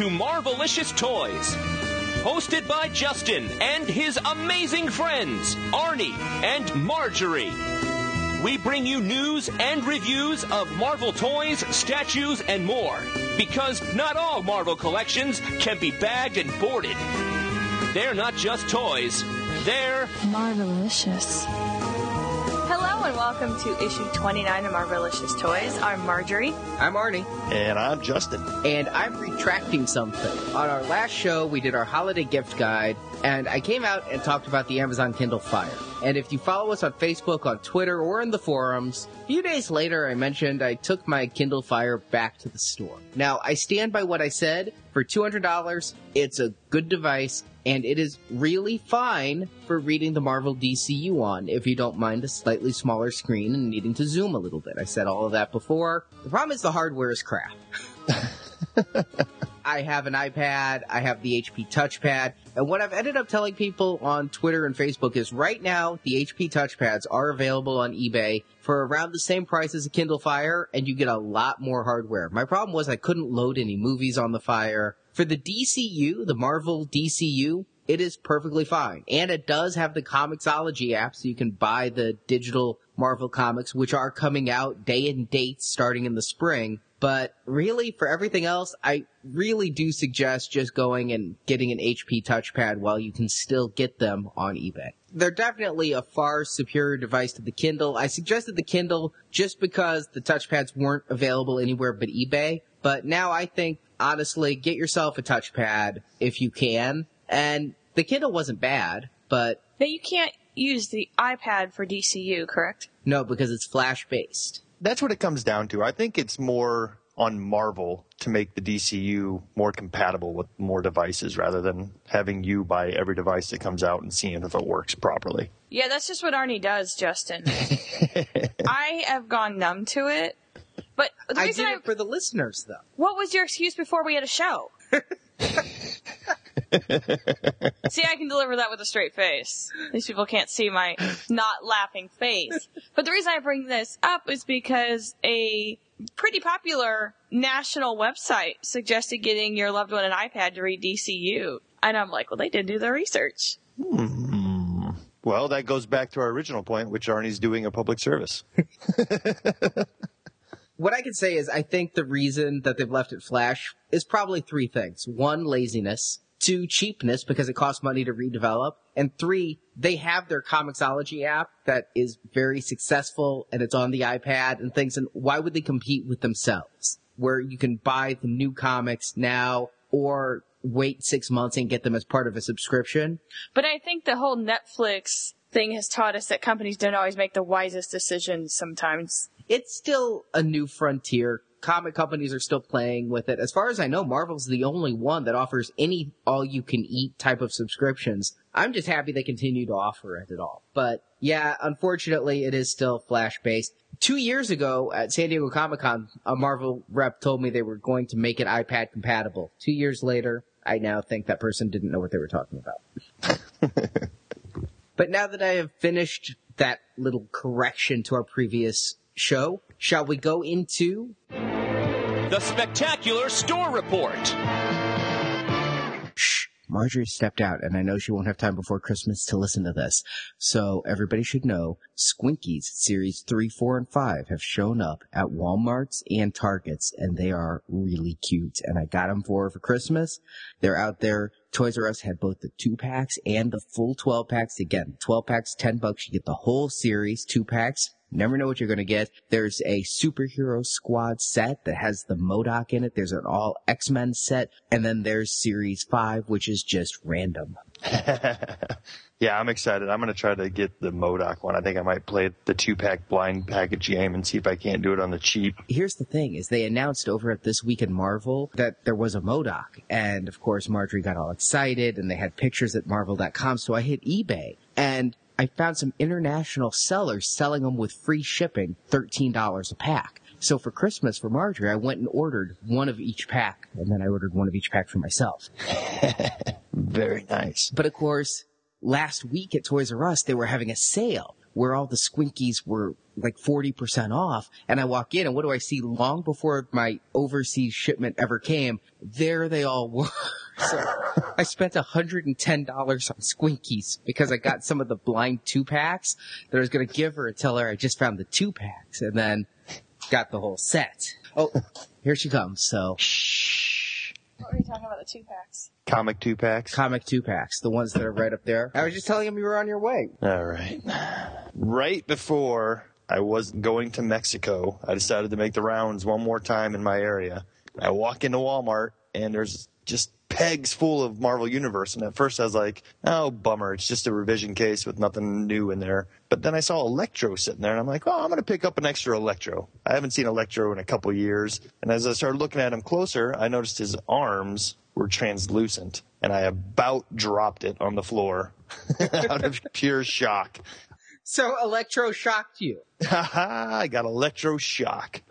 to Marvelicious Toys. Hosted by Justin and his amazing friends, Arnie and Marjorie. We bring you news and reviews of Marvel toys, statues, and more. Because not all Marvel collections can be bagged and boarded. They're not just toys, they're Marvelicious. Hello and welcome to issue 29 of Marvelicious Toys. I'm Marjorie. I'm Arnie. And I'm Justin. And I'm retracting something. On our last show, we did our holiday gift guide, and I came out and talked about the Amazon Kindle Fire. And if you follow us on Facebook, on Twitter, or in the forums, a few days later I mentioned I took my Kindle Fire back to the store. Now, I stand by what I said. For $200, it's a good device, and it is really fine for reading the Marvel DCU on if you don't mind a slightly smaller screen and needing to zoom a little bit. I said all of that before. The problem is the hardware is crap. I have an iPad, I have the HP touchpad, and what I've ended up telling people on Twitter and Facebook is right now the HP touchpads are available on eBay for around the same price as a Kindle Fire, and you get a lot more hardware. My problem was I couldn't load any movies on the Fire. For the DCU, the Marvel DCU, it is perfectly fine. And it does have the Comixology app, so you can buy the digital Marvel comics, which are coming out day and date starting in the spring. But really, for everything else, I really do suggest just going and getting an HP touchpad while you can still get them on eBay. They're definitely a far superior device to the Kindle. I suggested the Kindle just because the touchpads weren't available anywhere but eBay. But now I think, honestly, get yourself a touchpad if you can. And the Kindle wasn't bad, but Now you can't use the iPad for DCU, correct? no, because it's flash based. That's what it comes down to. I think it's more on Marvel to make the DCU more compatible with more devices rather than having you buy every device that comes out and seeing if it works properly. Yeah, that's just what Arnie does, Justin. I have gone numb to it. But the I reason did I, it for the listeners, though. what was your excuse before we had a show? see, I can deliver that with a straight face. These people can't see my not laughing face. But the reason I bring this up is because a pretty popular national website suggested getting your loved one an iPad to read DCU. And I'm like, well, they did do their research. Hmm. Well, that goes back to our original point, which Arnie's doing a public service. What I can say is I think the reason that they've left it flash is probably three things. One, laziness. Two, cheapness because it costs money to redevelop. And three, they have their Comixology app that is very successful and it's on the iPad and things. And why would they compete with themselves? Where you can buy the new comics now or wait six months and get them as part of a subscription. But I think the whole Netflix thing has taught us that companies don't always make the wisest decisions sometimes. it's still a new frontier. Comic companies are still playing with it. As far as I know, Marvel's the only one that offers any all you can eat type of subscriptions. I'm just happy they continue to offer it at all. But yeah, unfortunately, it is still flash based. Two years ago at San Diego Comic Con, a Marvel rep told me they were going to make it iPad compatible. Two years later, I now think that person didn't know what they were talking about. but now that I have finished that little correction to our previous show, shall we go into the Spectacular Store Report. Shh. Marjorie stepped out, and I know she won't have time before Christmas to listen to this. So everybody should know Squinkies Series 3, 4, and 5 have shown up at Walmarts and Targets, and they are really cute. And I got them for her for Christmas. They're out there. Toys R Us had both the two packs and the full 12 packs. Again, 12 packs, 10 bucks. You get the whole series, two packs. Never know what you're going to get. There's a superhero squad set that has the MODOK in it. There's an all X-Men set. And then there's series five, which is just random. yeah, I'm excited. I'm going to try to get the MODOK one. I think I might play the two pack blind package game and see if I can't do it on the cheap. Here's the thing is they announced over at This Week in Marvel that there was a MODOK. And of course, Marjorie got all excited and they had pictures at marvel.com. So I hit eBay and I found some international sellers selling them with free shipping, $13 a pack. So for Christmas for Marjorie, I went and ordered one of each pack, and then I ordered one of each pack for myself. Very nice. But of course, last week at Toys R Us, they were having a sale where all the Squinkies were like 40% off. And I walk in and what do I see long before my overseas shipment ever came? There they all were. so I spent $110 on Squinkies because I got some of the blind two packs that I was going to give her and tell her I just found the two packs and then got the whole set. Oh, here she comes. So What were you talking about? The two packs. Comic two packs. comic two packs, the ones that are right up there. I was just telling him you were on your way. All right. Right before I was going to Mexico, I decided to make the rounds one more time in my area. I walk into Walmart and there's just pegs full of Marvel Universe. And at first I was like, oh, bummer. It's just a revision case with nothing new in there. But then I saw Electro sitting there and I'm like, oh, I'm going to pick up an extra Electro. I haven't seen Electro in a couple years. And as I started looking at him closer, I noticed his arms were translucent and I about dropped it on the floor out of pure shock. So Electro shocked you. I got electroshock.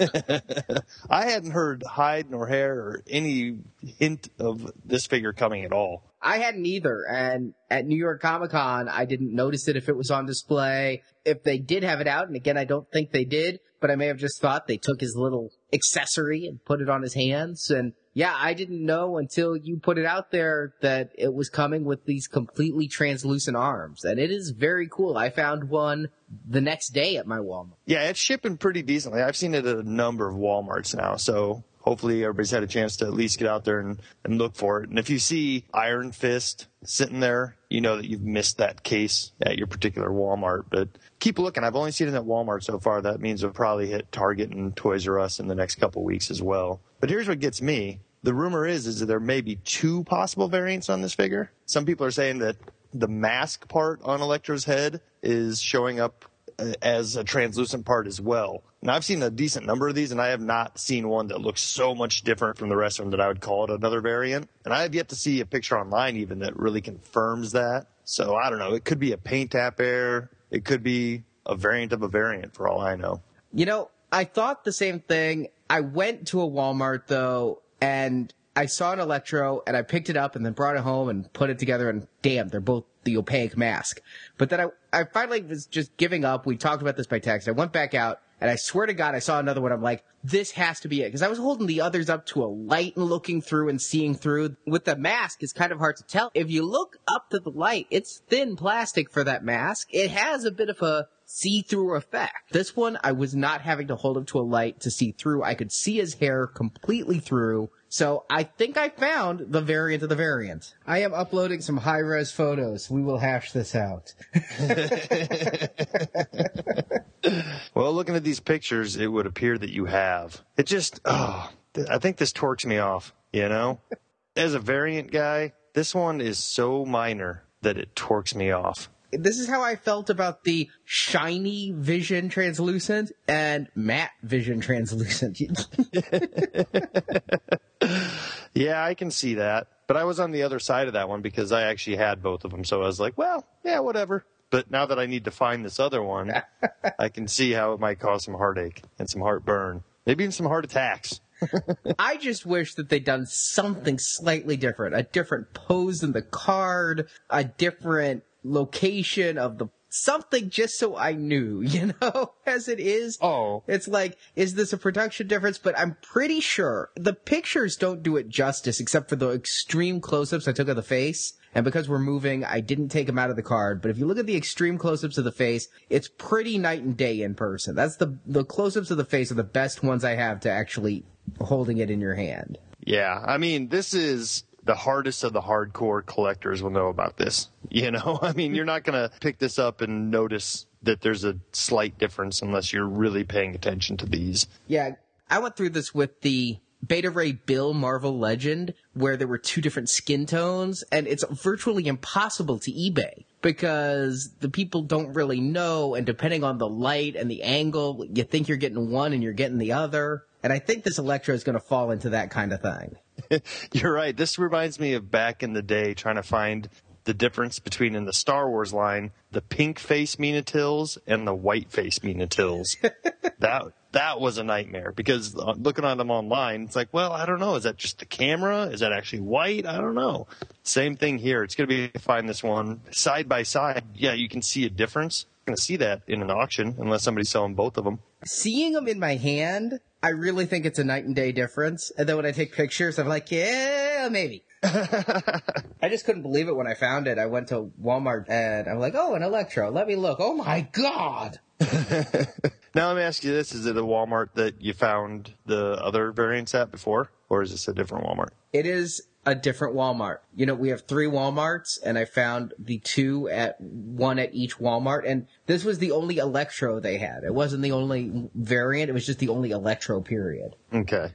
I hadn't heard hide nor hair or any hint of this figure coming at all. I hadn't either. And at New York Comic Con, I didn't notice it if it was on display. If they did have it out, and again, I don't think they did, but I may have just thought they took his little accessory and put it on his hands. And yeah, I didn't know until you put it out there that it was coming with these completely translucent arms. And it is very cool. I found one the next day at my Walmart. Yeah, it's shipping pretty decently. I've seen it at a number of Walmarts now, so hopefully everybody's had a chance to at least get out there and, and look for it. And if you see Iron Fist sitting there, you know that you've missed that case at your particular Walmart. But keep looking. I've only seen it at Walmart so far. That means it'll probably hit Target and Toys R Us in the next couple weeks as well. But here's what gets me. The rumor is, is that there may be two possible variants on this figure. Some people are saying that the mask part on Electro's head is showing up uh, as a translucent part as well. Now I've seen a decent number of these and I have not seen one that looks so much different from the rest of them that I would call it another variant. And I have yet to see a picture online even that really confirms that. So I don't know. It could be a paint tap error. It could be a variant of a variant for all I know. You know, I thought the same thing. I went to a Walmart though, and I saw an Electro, and I picked it up and then brought it home and put it together, and damn, they're both the opaque mask. But then I, I finally was just giving up. We talked about this by text. I went back out, and I swear to God, I saw another one. I'm like, this has to be it. Because I was holding the others up to a light and looking through and seeing through. With the mask, it's kind of hard to tell. If you look up to the light, it's thin plastic for that mask. It has a bit of a see-through effect. This one, I was not having to hold up to a light to see through. I could see his hair completely through. So I think I found the variant of the variant. I am uploading some high-res photos. We will hash this out. Well, looking at these pictures, it would appear that you have. It just, oh, I think this torques me off, you know? As a variant guy, this one is so minor that it torques me off. This is how I felt about the shiny Vision Translucent and matte Vision Translucent. Yeah, I can see that. But I was on the other side of that one because I actually had both of them. So I was like, well, yeah, whatever. But now that I need to find this other one, I can see how it might cause some heartache and some heartburn, maybe even some heart attacks. I just wish that they'd done something slightly different. A different pose in the card, a different location of the something just so I knew, you know, as it is. Oh. It's like, is this a production difference? But I'm pretty sure the pictures don't do it justice except for the extreme close-ups I took of the face. And because we're moving, I didn't take them out of the card. But if you look at the extreme close-ups of the face, it's pretty night and day in person. That's the, the close-ups of the face are the best ones I have to actually holding it in your hand. Yeah, I mean, this is the hardest of the hardcore collectors will know about this. You know, I mean, you're not going to pick this up and notice that there's a slight difference unless you're really paying attention to these. Yeah, I went through this with the Beta Ray Bill Marvel Legend, where there were two different skin tones, and it's virtually impossible to eBay because the people don't really know, and depending on the light and the angle, you think you're getting one and you're getting the other. And I think this Electro is going to fall into that kind of thing. You're right. This reminds me of back in the day trying to find the difference between in the Star Wars line the pink face Minatils and the white face Minatils. that that was a nightmare because uh, looking at them online, it's like, well, I don't know. Is that just the camera? Is that actually white? I don't know. Same thing here. It's going to be find this one side by side. Yeah, you can see a difference, going to see that in an auction unless somebody's selling both of them. Seeing them in my hand, I really think it's a night and day difference. And then when I take pictures, I'm like, yeah, maybe. I just couldn't believe it when I found it. I went to Walmart and I'm like, oh, an Electro. Let me look. Oh my God. Now let me ask you this: Is it a Walmart that you found the other variants at before, or is this a different Walmart? It is a different Walmart. You know, we have three Walmarts and I found the two at one at each Walmart. And this was the only Electro they had. It wasn't the only variant. It was just the only Electro period. Okay.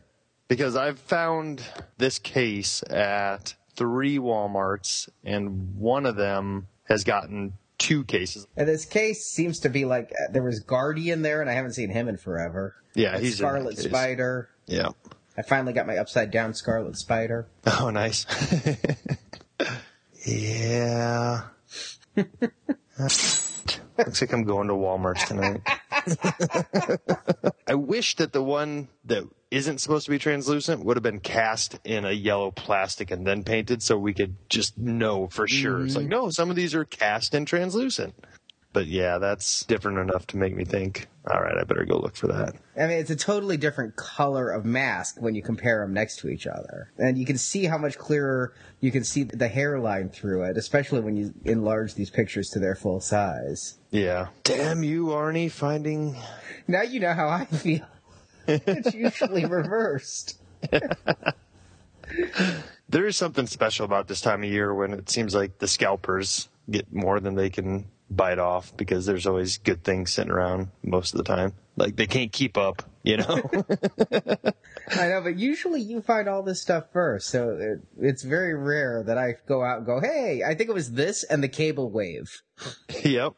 Because I've found this case at three Walmarts, and one of them has gotten two cases. And this case seems to be like uh, there was Guardian there, and I haven't seen him in forever. Yeah, And he's Scarlet. Spider. Yeah. I finally got my upside down Scarlet Spider. Oh, nice. yeah. Looks like I'm going to Walmart tonight. I wish that the one that isn't supposed to be translucent would have been cast in a yellow plastic and then painted so we could just know for sure. It's like, mm-hmm. no, some of these are cast and translucent. But yeah, that's different enough to make me think, all right, I better go look for that. I mean, it's a totally different color of mask when you compare them next to each other. And you can see how much clearer you can see the hairline through it, especially when you enlarge these pictures to their full size. Yeah. Damn you, Arnie, finding Now you know how I feel. it's usually reversed. There is something special about this time of year when it seems like the scalpers get more than they can bite off because there's always good things sitting around most of the time. Like they can't keep up, you know? I know, but usually you find all this stuff first, so it, it's very rare that I go out and go, hey, I think it was this and the cable wave. yep.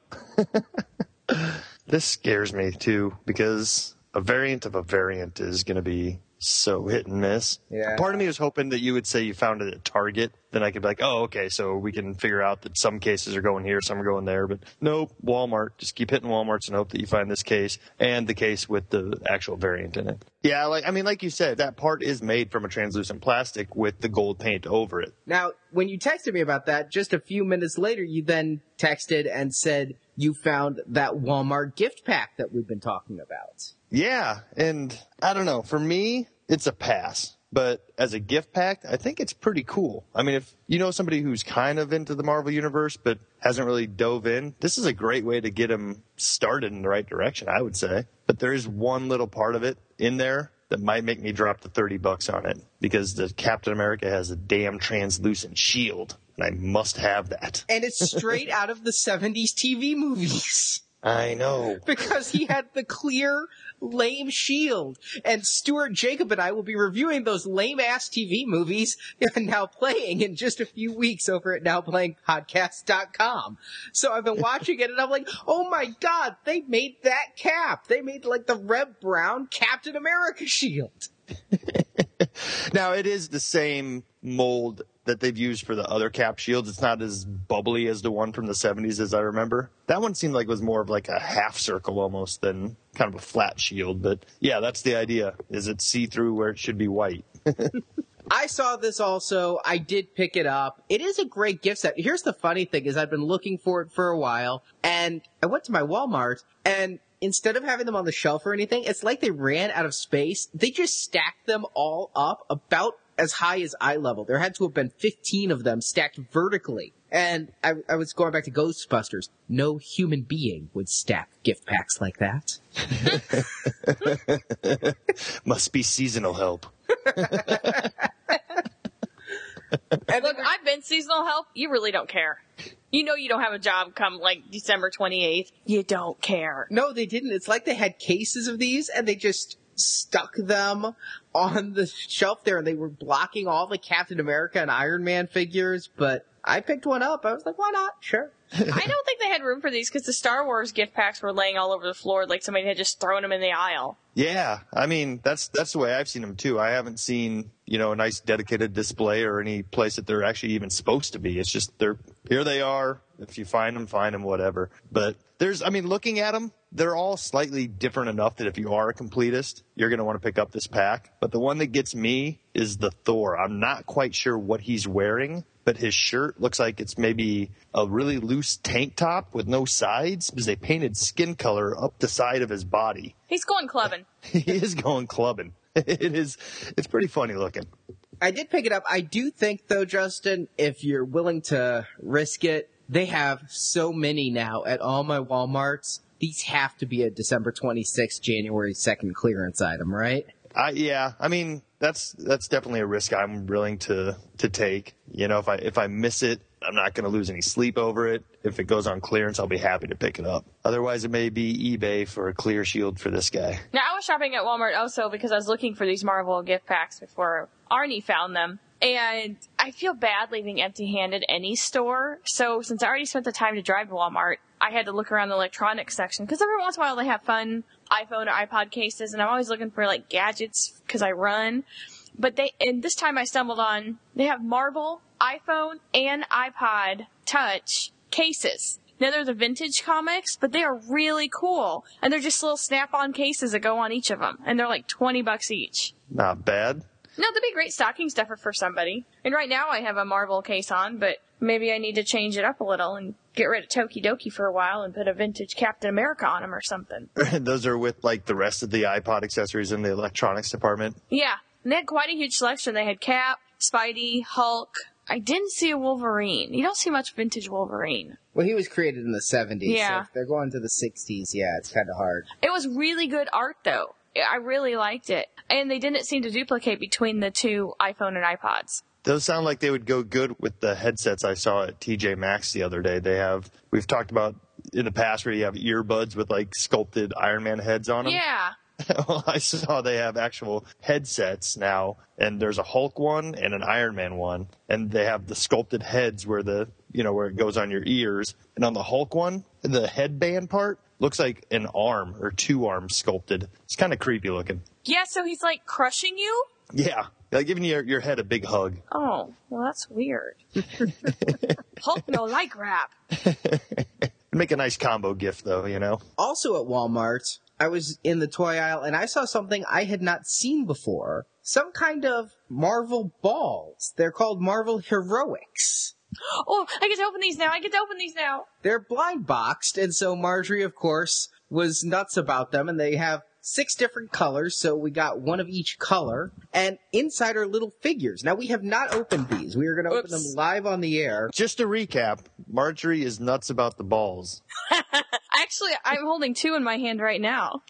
this scares me too because a variant of a variant is going to be so hit and miss. Yeah. Part of me was hoping that you would say you found it at Target. Then I could be like, oh, okay, so we can figure out that some cases are going here, some are going there. But nope, Walmart. Just keep hitting Walmarts and hope that you find this case and the case with the actual variant in it. Yeah, like I mean, like you said, that part is made from a translucent plastic with the gold paint over it. Now, when you texted me about that, just a few minutes later, you then texted and said you found that Walmart gift pack that we've been talking about. Yeah, and I don't know. For me, it's a pass. But as a gift pack, I think it's pretty cool. I mean, if you know somebody who's kind of into the Marvel universe but hasn't really dove in, this is a great way to get them started in the right direction, I would say. But there is one little part of it in there that might make me drop the 30 bucks on it because the Captain America has a damn translucent shield and I must have that. And it's straight out of the 70s TV movies. I know. because he had the clear, lame shield. And Stuart Jacob and I will be reviewing those lame ass TV movies now playing in just a few weeks over at nowplayingpodcast.com. So I've been watching it and I'm like, oh my god, they made that cap. They made like the red brown Captain America shield. Now it is the same mold that they've used for the other cap shields. It's not as bubbly as the one from the 70s as I remember. That one seemed like it was more of like a half circle almost than kind of a flat shield. But yeah, that's the idea. Is it see through where it should be white? I saw this also. I did pick it up. It is a great gift set. Here's the funny thing is I've been looking for it for a while and I went to my Walmart and instead of having them on the shelf or anything, it's like they ran out of space. They just stacked them all up about as high as eye level. There had to have been 15 of them stacked vertically. And I, I was going back to Ghostbusters. No human being would stack gift packs like that. Must be seasonal help. And Look, I've been seasonal help. You really don't care. You know you don't have a job come like December 28th. You don't care. No, they didn't. It's like they had cases of these and they just stuck them on the shelf there and they were blocking all the Captain America and Iron Man figures, but I picked one up. I was like, why not? Sure. I don't think they had room for these because the Star Wars gift packs were laying all over the floor like somebody had just thrown them in the aisle. Yeah, I mean that's that's the way I've seen them too. I haven't seen you know a nice dedicated display or any place that they're actually even supposed to be. It's just they're here they are. If you find them, find them, whatever. But there's, I mean, looking at them, they're all slightly different enough that if you are a completist, you're going to want to pick up this pack. But the one that gets me is the Thor. I'm not quite sure what he's wearing, but his shirt looks like it's maybe a really loose tank top with no sides because they painted skin color up the side of his body. He's going clubbing. he is going clubbing. It is, it's pretty funny looking. I did pick it up. I do think though, Justin, if you're willing to risk it, they have so many now at all my Walmarts. These have to be a December 26th, January 2nd clearance item, right? I, yeah, I mean that's that's definitely a risk I'm willing to to take. You know, if I if I miss it, I'm not going to lose any sleep over it. If it goes on clearance, I'll be happy to pick it up. Otherwise, it may be eBay for a clear shield for this guy. Now, I was shopping at Walmart also because I was looking for these Marvel gift packs before Arnie found them. And I feel bad leaving empty handed any store. So since I already spent the time to drive to Walmart, I had to look around the electronics section because every once in a while they have fun iPhone or iPod cases and I'm always looking for like gadgets because I run. But they, and this time I stumbled on, they have Marvel, iPhone, and iPod touch cases. Now they're the vintage comics, but they are really cool. And they're just little snap-on cases that go on each of them. And they're like 20 bucks each. Not bad. No, they'd be great stocking stuffer for somebody. And right now I have a Marvel case on, but maybe I need to change it up a little and get rid of Tokidoki for a while and put a vintage Captain America on them or something. Those are with like the rest of the iPod accessories in the electronics department. Yeah. And they had quite a huge selection. They had Cap, Spidey, Hulk. I didn't see a Wolverine. You don't see much vintage Wolverine. Well, he was created in the 70s. Yeah. So if they're going to the 60s, yeah, it's kind of hard. It was really good art though. I really liked it. And they didn't seem to duplicate between the two iPhone and iPods. Those sound like they would go good with the headsets I saw at TJ Maxx the other day. They have, we've talked about in the past where you have earbuds with like sculpted Iron Man heads on them. Yeah. well, I saw they have actual headsets now, and there's a Hulk one and an Iron Man one, and they have the sculpted heads where the you know where it goes on your ears, and on the Hulk one, the headband part looks like an arm or two arms sculpted. It's kind of creepy looking. Yeah, so he's like crushing you? Yeah, like giving your your head a big hug. Oh, well that's weird. Hulk no like rap. Make a nice combo gift though, you know. Also at Walmart, I was in the toy aisle and I saw something I had not seen before. Some kind of Marvel balls. They're called Marvel Heroics. Oh, I get to open these now. I get to open these now. They're blind boxed, and so Marjorie, of course, was nuts about them, and they have six different colors, so we got one of each color, and inside are little figures. Now, we have not opened these. We are going to open them live on the air. Just to recap, Marjorie is nuts about the balls. Actually, I'm holding two in my hand right now.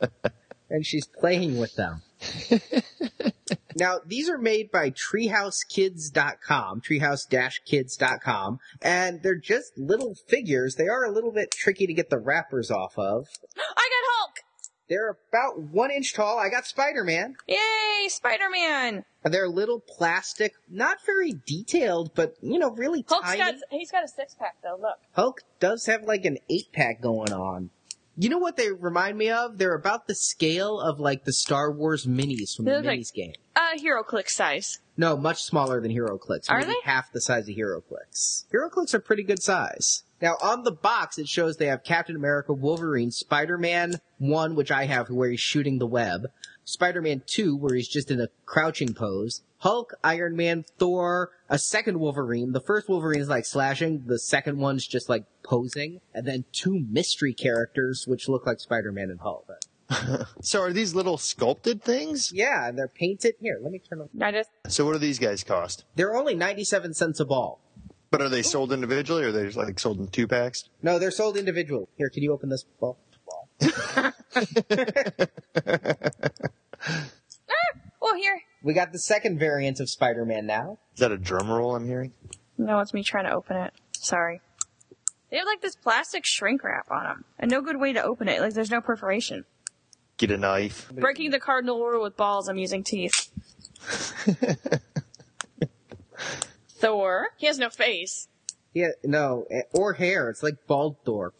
and she's playing with them. now, these are made by treehousekids.com, treehouse-kids.com, and they're just little figures. They are a little bit tricky to get the wrappers off of. I got Hulk! They're about one inch tall. I got Spider-Man. Yay, Spider-Man! They're little plastic, not very detailed, but, you know, really Hulk's tiny. got, he's got a six pack though, look. Hulk does have like an eight pack going on. You know what they remind me of? They're about the scale of like the Star Wars minis from They the look like- minis game. Uh, Hero Click size. No, much smaller than HeroClix. Are they? half the size of HeroClix. Hero Clicks are pretty good size. Now on the box it shows they have Captain America, Wolverine, Spider-Man 1, which I have where he's shooting the web, Spider-Man 2 where he's just in a crouching pose, Hulk, Iron Man, Thor, a second Wolverine. The first Wolverine is like slashing, the second one's just like posing, and then two mystery characters which look like Spider-Man and Hulk. So are these little sculpted things? Yeah, and they're painted. Here, let me turn them. I just, So what do these guys cost? They're only 97 cents a ball. But are they sold individually or are they just like sold in two packs? No, they're sold individually. Here, can you open this ball? oh here. We got the second variant of Spider-Man now. Is that a drum roll I'm hearing? No, it's me trying to open it. Sorry. They have like this plastic shrink wrap on them, and no good way to open it. Like there's no perforation. Get a knife. Breaking the cardinal rule with balls, I'm using teeth. Thor. He has no face. Yeah, no, eh, or hair. It's like bald Thor.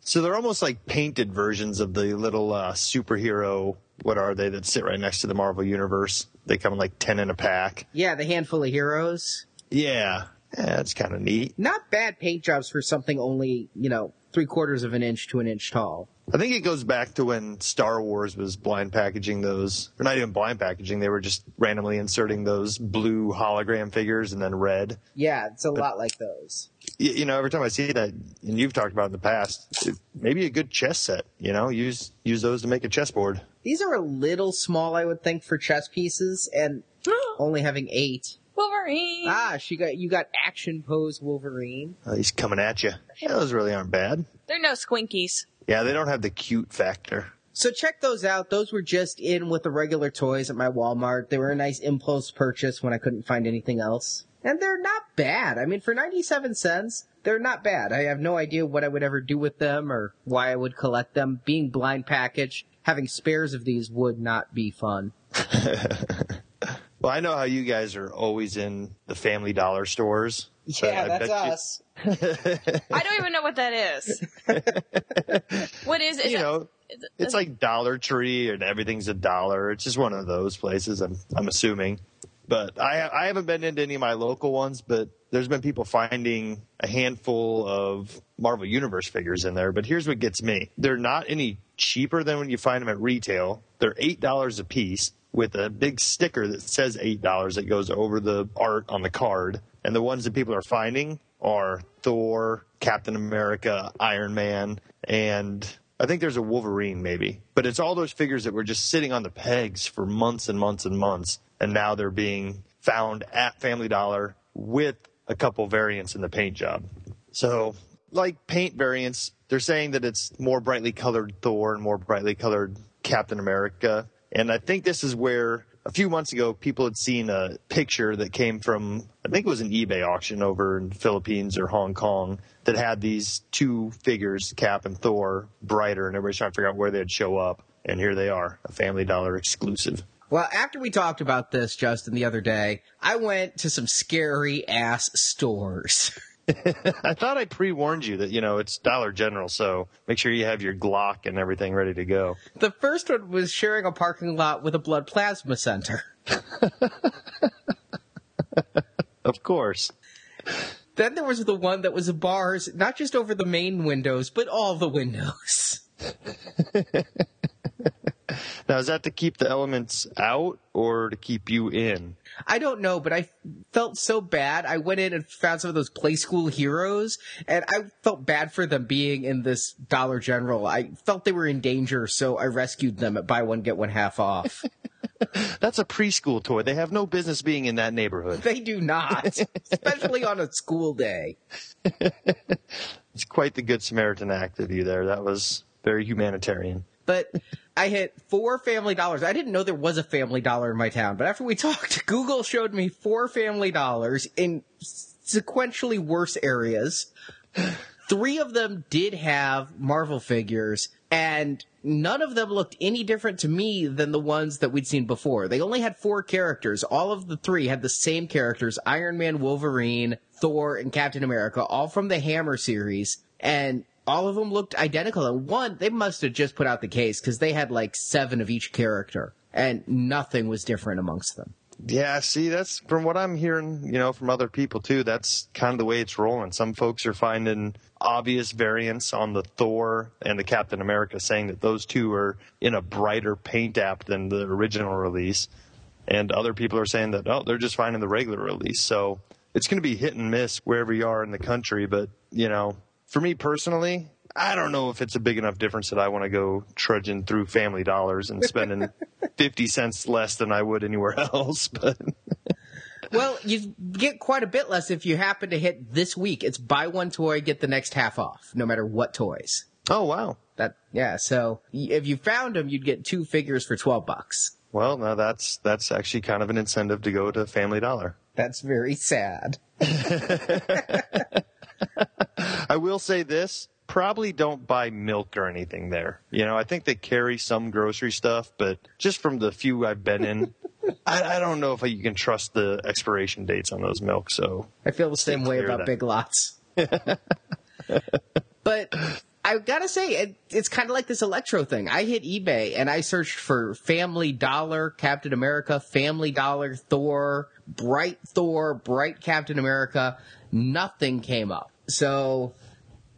So they're almost like painted versions of the little uh, superhero. What are they that sit right next to the Marvel Universe? They come in like 10 in a pack. Yeah, the handful of heroes. Yeah. Yeah, that's kind of neat. Not bad paint jobs for something only, you know, three quarters of an inch to an inch tall. I think it goes back to when Star Wars was blind packaging those, or not even blind packaging, they were just randomly inserting those blue hologram figures and then red. Yeah, it's a lot like those. You, you know, every time I see that, and you've talked about it in the past, it, maybe a good chess set, you know, use, use those to make a chessboard. These are a little small, I would think, for chess pieces, and only having eight. Wolverine. Ah, she got you got action pose Wolverine. Uh, he's coming at you. Yeah, those really aren't bad. They're no squinkies. Yeah, they don't have the cute factor. So check those out. Those were just in with the regular toys at my Walmart. They were a nice impulse purchase when I couldn't find anything else. And they're not bad. I mean, for 97 cents, they're not bad. I have no idea what I would ever do with them or why I would collect them. Being blind packaged, having spares of these would not be fun. Well, I know how you guys are always in the Family Dollar stores. So Yeah, I that's you- us. I don't even know what that is. what is it? You know, it's like Dollar Tree and everything's a dollar. It's just one of those places. I'm I'm assuming, but I I haven't been into any of my local ones. But there's been people finding a handful of Marvel Universe figures in there. But here's what gets me: they're not any cheaper than when you find them at retail. They're eight dollars a piece with a big sticker that says eight dollars that goes over the art on the card. And the ones that people are finding are Thor, Captain America, Iron Man, and I think there's a Wolverine maybe. But it's all those figures that were just sitting on the pegs for months and months and months. And now they're being found at Family Dollar with a couple variants in the paint job. So, like paint variants, they're saying that it's more brightly colored Thor and more brightly colored Captain America. And I think this is where a few months ago people had seen a picture that came from I think it was an eBay auction over in the Philippines or Hong Kong that had these two figures, Cap and Thor, brighter, and everybody's trying to figure out where they'd show up. And here they are, a Family Dollar exclusive. Well, after we talked about this, Justin, the other day, I went to some scary ass stores. I thought I pre-warned you that you know it's Dollar General, so make sure you have your Glock and everything ready to go. The first one was sharing a parking lot with a blood plasma center. Of course. Then there was the one that was bars, not just over the main windows, but all the windows. Now, is that to keep the elements out or to keep you in? I don't know, but I felt so bad. I went in and found some of those Playskool heroes, and I felt bad for them being in this Dollar General. I felt they were in danger, so I rescued them at buy one, get one half off. That's a preschool toy. They have no business being in that neighborhood. they do not, especially on a school day. It's quite the Good Samaritan act of you there. That was very humanitarian. But I hit four family dollars. I didn't know there was a family dollar in my town, but after we talked, Google showed me four family dollars in sequentially worse areas. Three of them did have Marvel figures, and none of them looked any different to me than the ones that we'd seen before. They only had four characters. All of the three had the same characters Iron Man, Wolverine, Thor, and Captain America, all from the Hammer series. And all of them looked identical. And one, they must have just put out the case because they had like seven of each character, and nothing was different amongst them. Yeah, see, that's from what I'm hearing, you know, from other people too. That's kind of the way it's rolling. Some folks are finding obvious variants on the Thor and the Captain America, saying that those two are in a brighter paint app than the original release. And other people are saying that, oh, they're just finding the regular release. So it's going to be hit and miss wherever you are in the country. But, you know, for me personally, I don't know if it's a big enough difference that I want to go trudging through family dollars and spending 50 cents less than I would anywhere else. But Well, you get quite a bit less if you happen to hit this week. It's buy one toy, get the next half off, no matter what toys. oh, wow. That yeah. So if you found them, you'd get two figures for twelve bucks. Well, now that's that's actually kind of an incentive to go to Family Dollar. That's very sad. I will say this: probably don't buy milk or anything there. You know, I think they carry some grocery stuff, but just from the few I've been in, I, I don't know if you can trust the expiration dates on those milk. So I feel the same way about that. Big Lots. but I gotta say, it, it's kind of like this Electro thing. I hit eBay and I searched for Family Dollar, Captain America, Family Dollar, Thor, Bright Thor, Bright Captain America. Nothing came up. So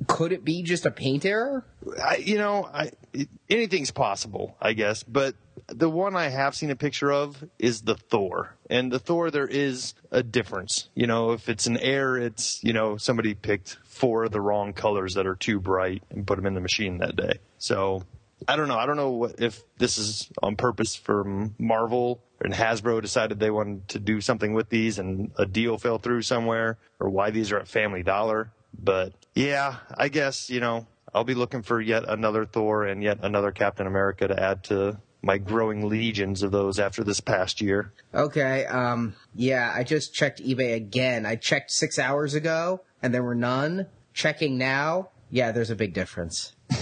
Could it be just a paint error? I, you know, I, it, anything's possible, I guess. But the one I have seen a picture of is the Thor, and the Thor there is a difference. You know, if it's an air, it's you know somebody picked four of the wrong colors that are too bright and put them in the machine that day. So I don't know. I don't know what, if this is on purpose for Marvel and Hasbro decided they wanted to do something with these and a deal fell through somewhere or why these are at Family Dollar. But yeah, I guess, you know, I'll be looking for yet another Thor and yet another Captain America to add to my growing legions of those after this past year. Okay, um, yeah, I just checked eBay again. I checked six hours ago and there were none. Checking now, yeah, there's a big difference.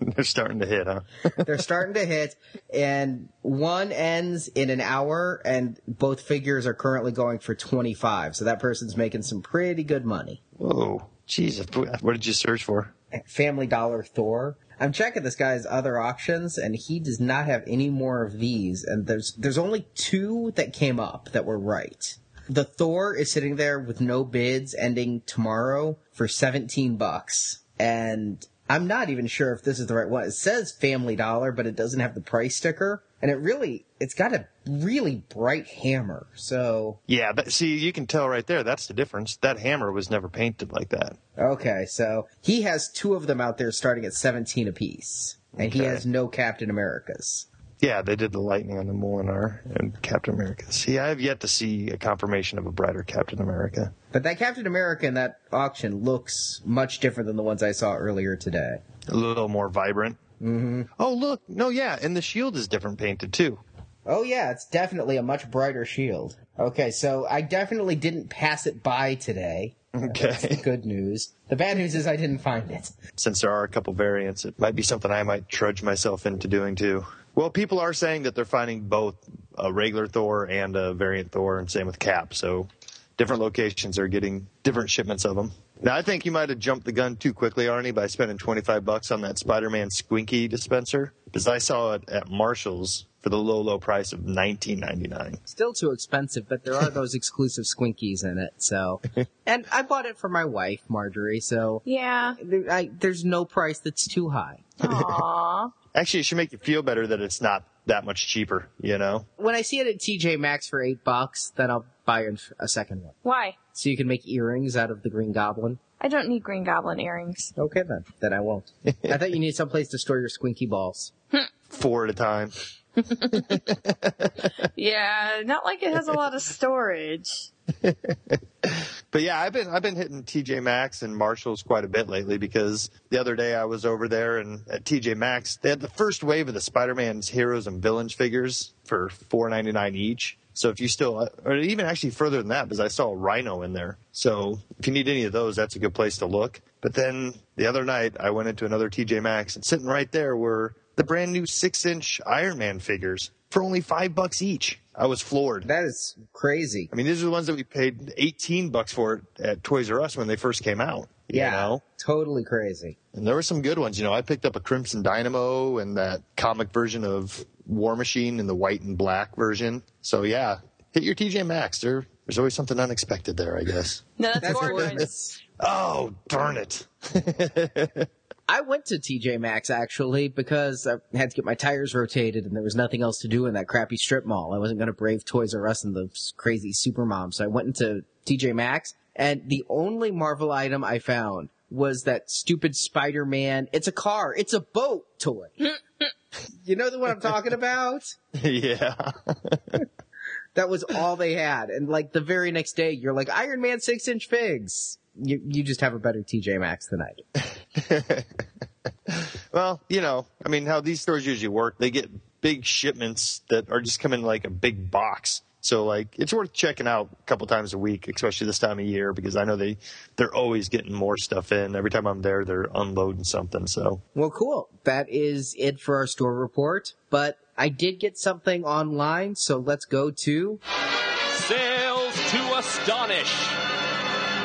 They're starting to hit, huh? They're starting to hit, and one ends in an hour, and both figures are currently going for 25. So that person's making some pretty good money. Whoa. Jesus. What did you search for? Family Dollar Thor. I'm checking this guy's other auctions, and he does not have any more of these. And there's there's only two that came up that were right. The Thor is sitting there with no bids, ending tomorrow for 17 bucks, and I'm not even sure if this is the right one. It says Family Dollar, but it doesn't have the price sticker. And it really, it's got a really bright hammer. So. Yeah, but see, you can tell right there, that's the difference. That hammer was never painted like that. Okay, so he has two of them out there starting at 17 apiece. And okay. he has no Captain Americas. Yeah, they did the lightning on the Mjolnir and Captain America. See, I have yet to see a confirmation of a brighter Captain America. But that Captain America in that auction looks much different than the ones I saw earlier today. A little more vibrant. Mm-hmm. Oh, look. No, yeah, and the shield is different painted too. Oh, yeah, it's definitely a much brighter shield. Okay, so I definitely didn't pass it by today. Okay. good news. The bad news is I didn't find it. Since there are a couple variants, it might be something I might trudge myself into doing too. Well, people are saying that they're finding both a regular Thor and a variant Thor, and same with Cap. So different locations are getting different shipments of them. Now, I think you might have jumped the gun too quickly, Arnie, by spending 25 bucks on that Spider-Man Squinky dispenser, because I saw it at Marshall's for the low, low price of 19.99. Still too expensive, but there are those exclusive Squinkies in it. So, and I bought it for my wife, Marjorie. So, yeah, I, there's no price that's too high. Aww. Actually, it should make you feel better that it's not that much cheaper, you know? When I see it at TJ Maxx for eight bucks, then I'll buy a second one. Why? So you can make earrings out of the Green Goblin. I don't need Green Goblin earrings. Okay then. Then I won't. I thought you need someplace to store your squinky balls. Four at a time. yeah, not like it has a lot of storage. but yeah, I've been I've been hitting TJ Maxx and Marshalls quite a bit lately because the other day I was over there and at TJ Maxx they had the first wave of the Spider-Man's heroes and villains figures for four ninety nine each. So if you still, or even actually further than that, because I saw a Rhino in there. So if you need any of those, that's a good place to look. But then the other night I went into another TJ Maxx and sitting right there were the brand new six inch Iron Man figures for only five bucks each. I was floored. That is crazy. I mean, these are the ones that we paid 18 bucks for at Toys R Us when they first came out. Yeah. Know? Totally crazy. And there were some good ones. You know, I picked up a Crimson Dynamo and that comic version of War Machine in the white and black version. So yeah, hit your TJ Maxx. There, there's always something unexpected there, I guess. No, that's, that's Oh, darn it. I went to TJ Maxx actually because I had to get my tires rotated and there was nothing else to do in that crappy strip mall. I wasn't going to brave Toys R Us and the crazy supermom. So I went into TJ Maxx and the only Marvel item I found was that stupid Spider-Man. It's a car. It's a boat toy. you know what I'm talking about? yeah. that was all they had. And like the very next day, you're like Iron Man six inch figs you, you just have a better TJ Maxx than I do. well, you know, I mean, how these stores usually work, they get big shipments that are just coming like a big box. So like, it's worth checking out a couple times a week, especially this time of year, because I know they, they're always getting more stuff in. Every time I'm there, they're unloading something. So. Well, cool. That is it for our store report, but I did get something online. So let's go to sales to astonish.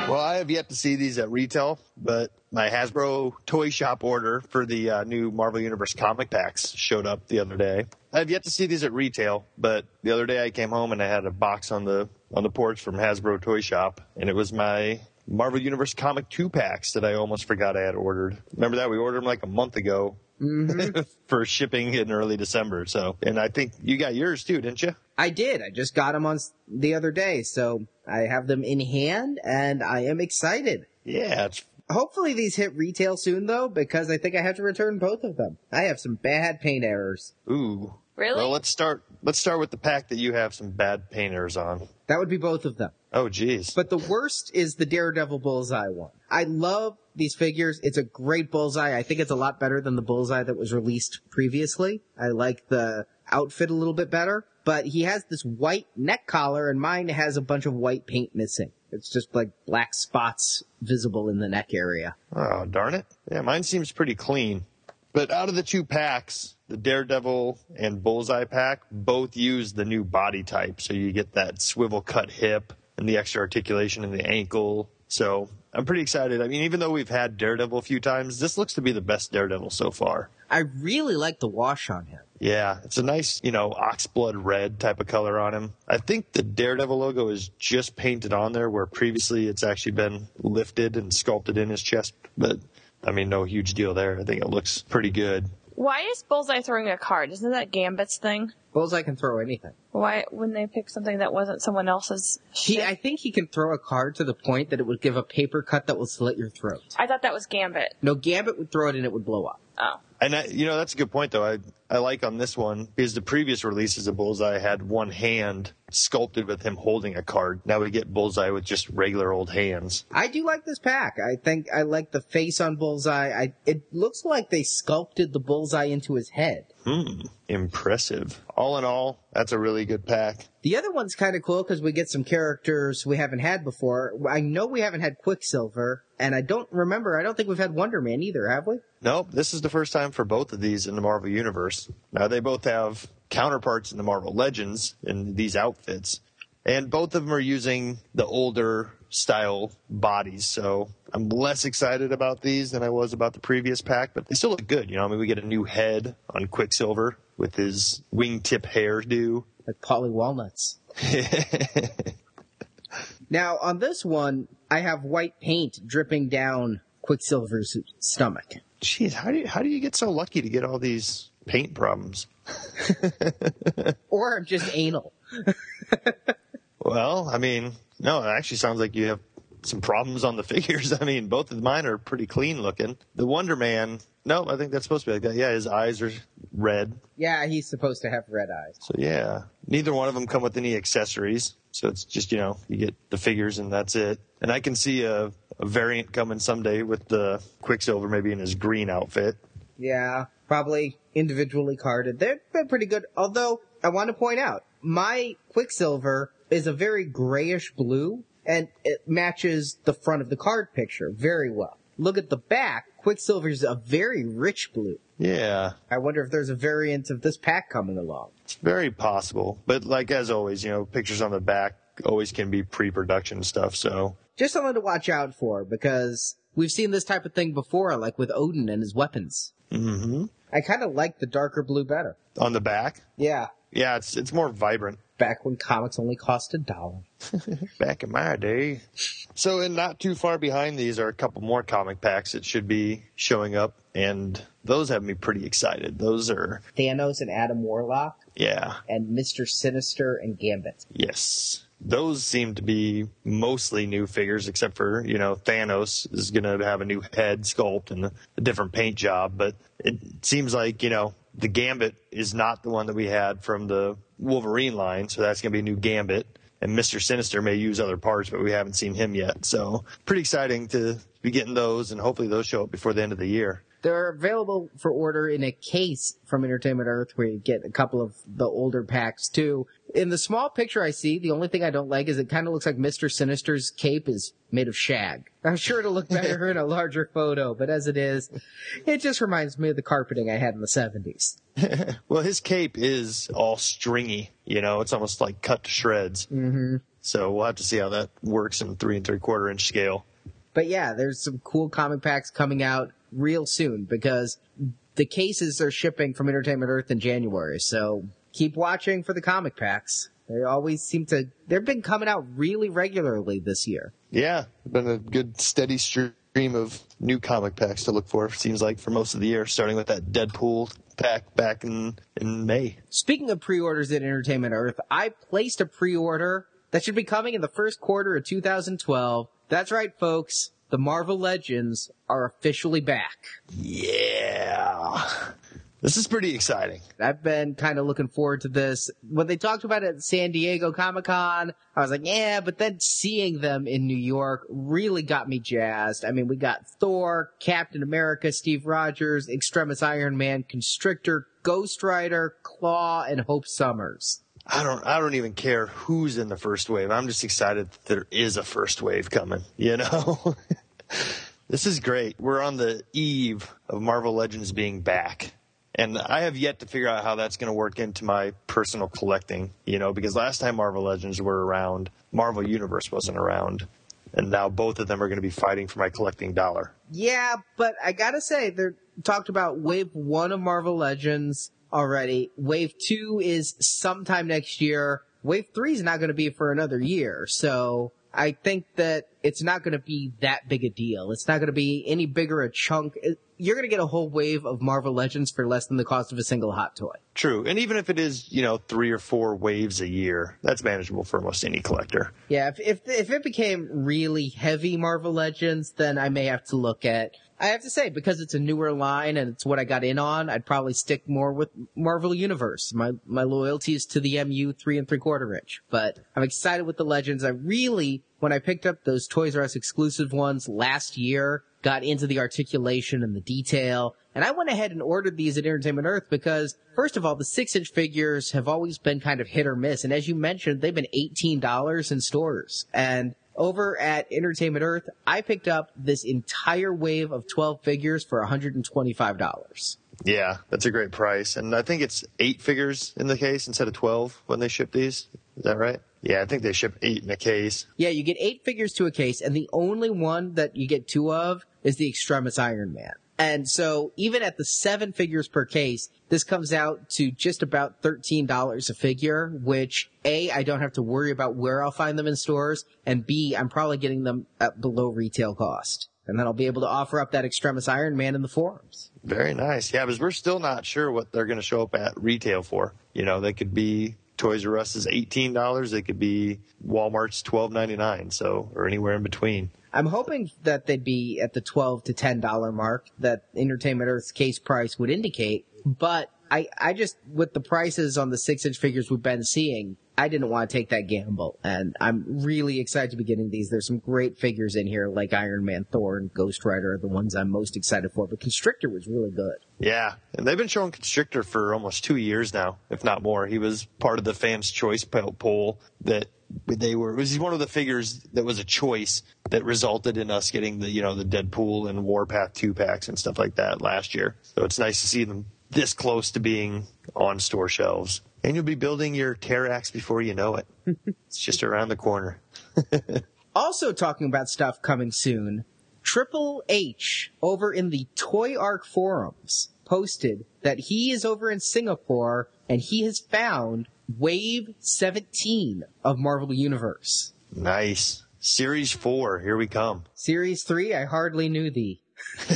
Well, I have yet to see these at retail, but my Hasbro toy shop order for the uh, new Marvel Universe comic packs showed up the other day. I have yet to see these at retail, but the other day I came home and I had a box on the on the porch from Hasbro Toy Shop, and it was my Marvel Universe comic two packs that I almost forgot I had ordered. Remember that we ordered them like a month ago Mm-hmm. for shipping in early December. So, and I think you got yours too, didn't you? I did. I just got them on the other day, so I have them in hand and I am excited. Yeah, it's Hopefully these hit retail soon though, because I think I have to return both of them. I have some bad paint errors. ooh. Really? Well, let's start. Let's start with the pack that you have some bad painters on. That would be both of them. Oh, geez. But the worst is the Daredevil Bullseye one. I love these figures. It's a great bullseye. I think it's a lot better than the bullseye that was released previously. I like the outfit a little bit better. But he has this white neck collar and mine has a bunch of white paint missing. It's just like black spots visible in the neck area. Oh, darn it. Yeah, mine seems pretty clean. But out of the two packs, the Daredevil and Bullseye pack both use the new body type. So you get that swivel cut hip and the extra articulation in the ankle. So I'm pretty excited. I mean, even though we've had Daredevil a few times, this looks to be the best Daredevil so far. I really like the wash on him. Yeah, it's a nice, you know, oxblood red type of color on him. I think the Daredevil logo is just painted on there where previously it's actually been lifted and sculpted in his chest. But I mean, no huge deal there. I think it looks pretty good. Why is Bullseye throwing a card? Isn't that Gambit's thing? Bullseye can throw anything. Why wouldn't they pick something that wasn't someone else's He, shit? I think he can throw a card to the point that it would give a paper cut that will slit your throat. I thought that was Gambit. No, Gambit would throw it and it would blow up. Oh. And I, you know, that's a good point though. I, I like on this one because the previous releases of Bullseye had one hand sculpted with him holding a card. Now we get Bullseye with just regular old hands. I do like this pack. I think I like the face on Bullseye. I, it looks like they sculpted the Bullseye into his head. Hmm, impressive. All in all, that's a really good pack. The other one's kind of cool because we get some characters we haven't had before. I know we haven't had Quicksilver, and I don't remember. I don't think we've had Wonder Man either, have we? Nope, this is the first time for both of these in the Marvel Universe. Now they both have counterparts in the Marvel Legends in these outfits. And both of them are using the older style bodies, so I'm less excited about these than I was about the previous pack, but they still look good. You know, I mean, we get a new head on Quicksilver with his wingtip hairdo. Like Paulie Walnuts. now, on this one, I have white paint dripping down Quicksilver's stomach. Jeez, how do you, how do you get so lucky to get all these paint problems? Or I'm just anal. Well, I mean, no, it actually sounds like you have some problems on the figures. I mean, both of mine are pretty clean looking. The Wonder Man, no, I think that's supposed to be like that. Yeah, his eyes are red. Yeah, he's supposed to have red eyes. So yeah, neither one of them come with any accessories. So it's just, you know, you get the figures and that's it. And I can see a, a variant coming someday with the Quicksilver maybe in his green outfit. Yeah, probably individually carded. They've been pretty good. Although, I want to point out, my Quicksilver is a very grayish blue, and it matches the front of the card picture very well. Look at the back, Quicksilver's a very rich blue. Yeah, I wonder if there's a variant of this pack coming along. it's very possible. But like as always, you know, pictures on the back always can be pre-production stuff. So Just something to watch out for, because we've seen this type of thing before, like with Odin and his weapons. Mm-hmm. I kind of like the darker blue better. on the back, Yeah, yeah, it's it's more vibrant. back when comics only cost a dollar. Back in my day. So, and not too far behind these are a couple more comic packs that should be showing up, and those have me pretty excited. Those are, Thanos and Adam Warlock. yeah, and Mr. Sinister and Gambit. yes. Those seem to be mostly new figures, except for, you know, Thanos is going to have a new head sculpt and a, different paint job, but it seems like, you know, the Gambit is not the one that we had from the Wolverine line, so that's going to be a new Gambit. And Mr. Sinister may use other parts, but we haven't seen him yet. So pretty exciting to be getting those, and hopefully those show up before the end of the year. They're available for order in a case from Entertainment Earth where you get a couple of the older packs too. In the small picture I see, the only thing I don't like is it kind of looks like Mr. Sinister's cape is made of shag. I'm sure it'll look better in a larger photo, but as it is, it just reminds me of the carpeting I had in the 70s. Well, his cape is all stringy, you know, it's almost like cut to shreds. Mm-hmm. So we'll have to see how that works in three and three quarter inch scale. But yeah, there's some cool comic packs coming out real soon because the cases are shipping from Entertainment Earth in January. So keep watching for the comic packs. They always seem to, they've been coming out really regularly this year. Yeah, been a good steady stream of new comic packs to look for. Seems like for most of the year, starting with that Deadpool pack back in in May. Speaking of pre-orders at Entertainment Earth, I placed a pre-order that should be coming in the first quarter of 2012. That's right, folks. The Marvel Legends are officially back. Yeah. This is pretty exciting. I've been kind of looking forward to this. When they talked about it at San Diego Comic Con, I was like, yeah, but then seeing them in New York really got me jazzed. I mean, we got Thor, Captain America, Steve Rogers, Extremis Iron Man, Constrictor, Ghost Rider, Klaw, and Hope Summers. I don't I don't even care who's in the first wave. I'm just excited that there is a first wave coming, you know? this is great. We're on the eve of Marvel Legends being back. And I have yet to figure out how that's going to work into my personal collecting, you know, because last time Marvel Legends were around, Marvel Universe wasn't around. And now both of them are going to be fighting for my collecting dollar. Yeah, but I gotta say, they talked about wave one of Marvel Legends already. Wave two is sometime next year. Wave three is not going to be for another year. So I think that it's not going to be that big a deal. It's not going to be any bigger a chunk. You're going to get a whole wave of Marvel Legends for less than the cost of a single hot toy. True. And even if it is, you know, three or four waves a year, that's manageable for almost any collector. Yeah, if, if, if it became really heavy Marvel Legends, then I may have to look at I have to say, because it's a newer line and it's what I got in on, I'd probably stick more with Marvel Universe. My my loyalty is to the MU three and three quarter inch. But I'm excited with the Legends. I really, when I picked up those Toys R Us exclusive ones last year, got into the articulation and the detail. And I went ahead and ordered these at Entertainment Earth because, first of all, the six inch figures have always been kind of hit or miss. And as you mentioned, they've been $18 in stores. And over at Entertainment Earth, I picked up this entire wave of 12 figures for $125. Yeah, that's a great price. And I think it's eight figures in the case instead of 12 when they ship these. Is that right? Yeah, I think they ship eight in a case. Yeah, you get eight figures to a case, and the only one that you get two of is the Extremis Iron Man. And so even at the seven figures per case, this comes out to just about $13 a figure, which A, I don't have to worry about where I'll find them in stores, and B, I'm probably getting them at below retail cost. And then I'll be able to offer up that Extremis Iron Man in the forums. Very nice. Yeah, because we're still not sure what they're going to show up at retail for. You know, they could be Toys R Us is eighteen dollars. They could be Walmart's twelve ninety nine. So or anywhere in between. I'm hoping that they'd be at the twelve to ten dollar mark that Entertainment Earth's case price would indicate. But I, I just with the prices on the six inch figures we've been seeing, I didn't want to take that gamble, and I'm really excited to be getting these. There's some great figures in here, like Iron Man, Thor, and Ghost Rider are the ones I'm most excited for. But Constrictor was really good. Yeah, and they've been showing Constrictor for almost two years now, if not more. He was part of the fans' choice poll that they were. Was he one of the figures that was a choice that resulted in us getting the you know the Deadpool and Warpath two packs and stuff like that last year? So it's nice to see them this close to being on store shelves. And you'll be building your Terrax before you know it. it's just around the corner. also talking about stuff coming soon, Triple H over in the Toyark forums posted that he is over in Singapore and he has found Wave 17 of Marvel Universe. Nice. Series 4, here we come. Series 3, I hardly knew thee.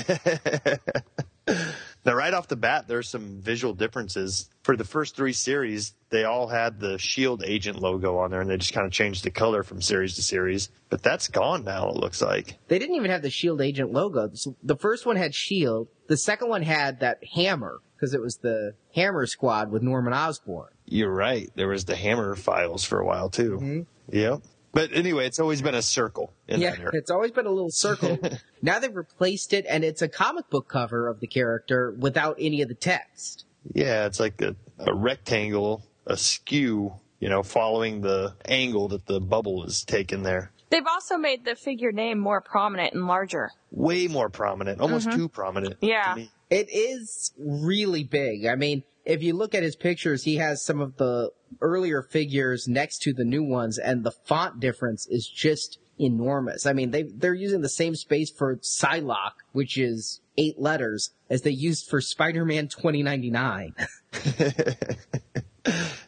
Now, right off the bat, there's some visual differences. For the first three series, they all had the Shield agent logo on there, and they just kind of changed the color from series to series. But that's gone now, it looks like. They didn't even have the Shield agent logo. The first one had Shield. The second one had that hammer, because it was the Hammer Squad with Norman Osborn. You're right. There was the Hammer files for a while, too. Mm-hmm. Yep. But anyway, it's always been a circle. yeah, there. it's always been a little circle. now they've replaced it, and it's a comic book cover of the character without any of the text. Yeah, it's like a, rectangle, a rectangle askew, you know, following the angle that the bubble is taken there. They've also made the figure name more prominent and larger. Way more prominent, almost mm-hmm. too prominent. Yeah. It is really big. I mean, if you look at his pictures, he has some of the earlier figures next to the new ones, and the font difference is just enormous. I mean, they they're using the same space for Psylocke, which is eight letters, as they used for Spider-Man 2099.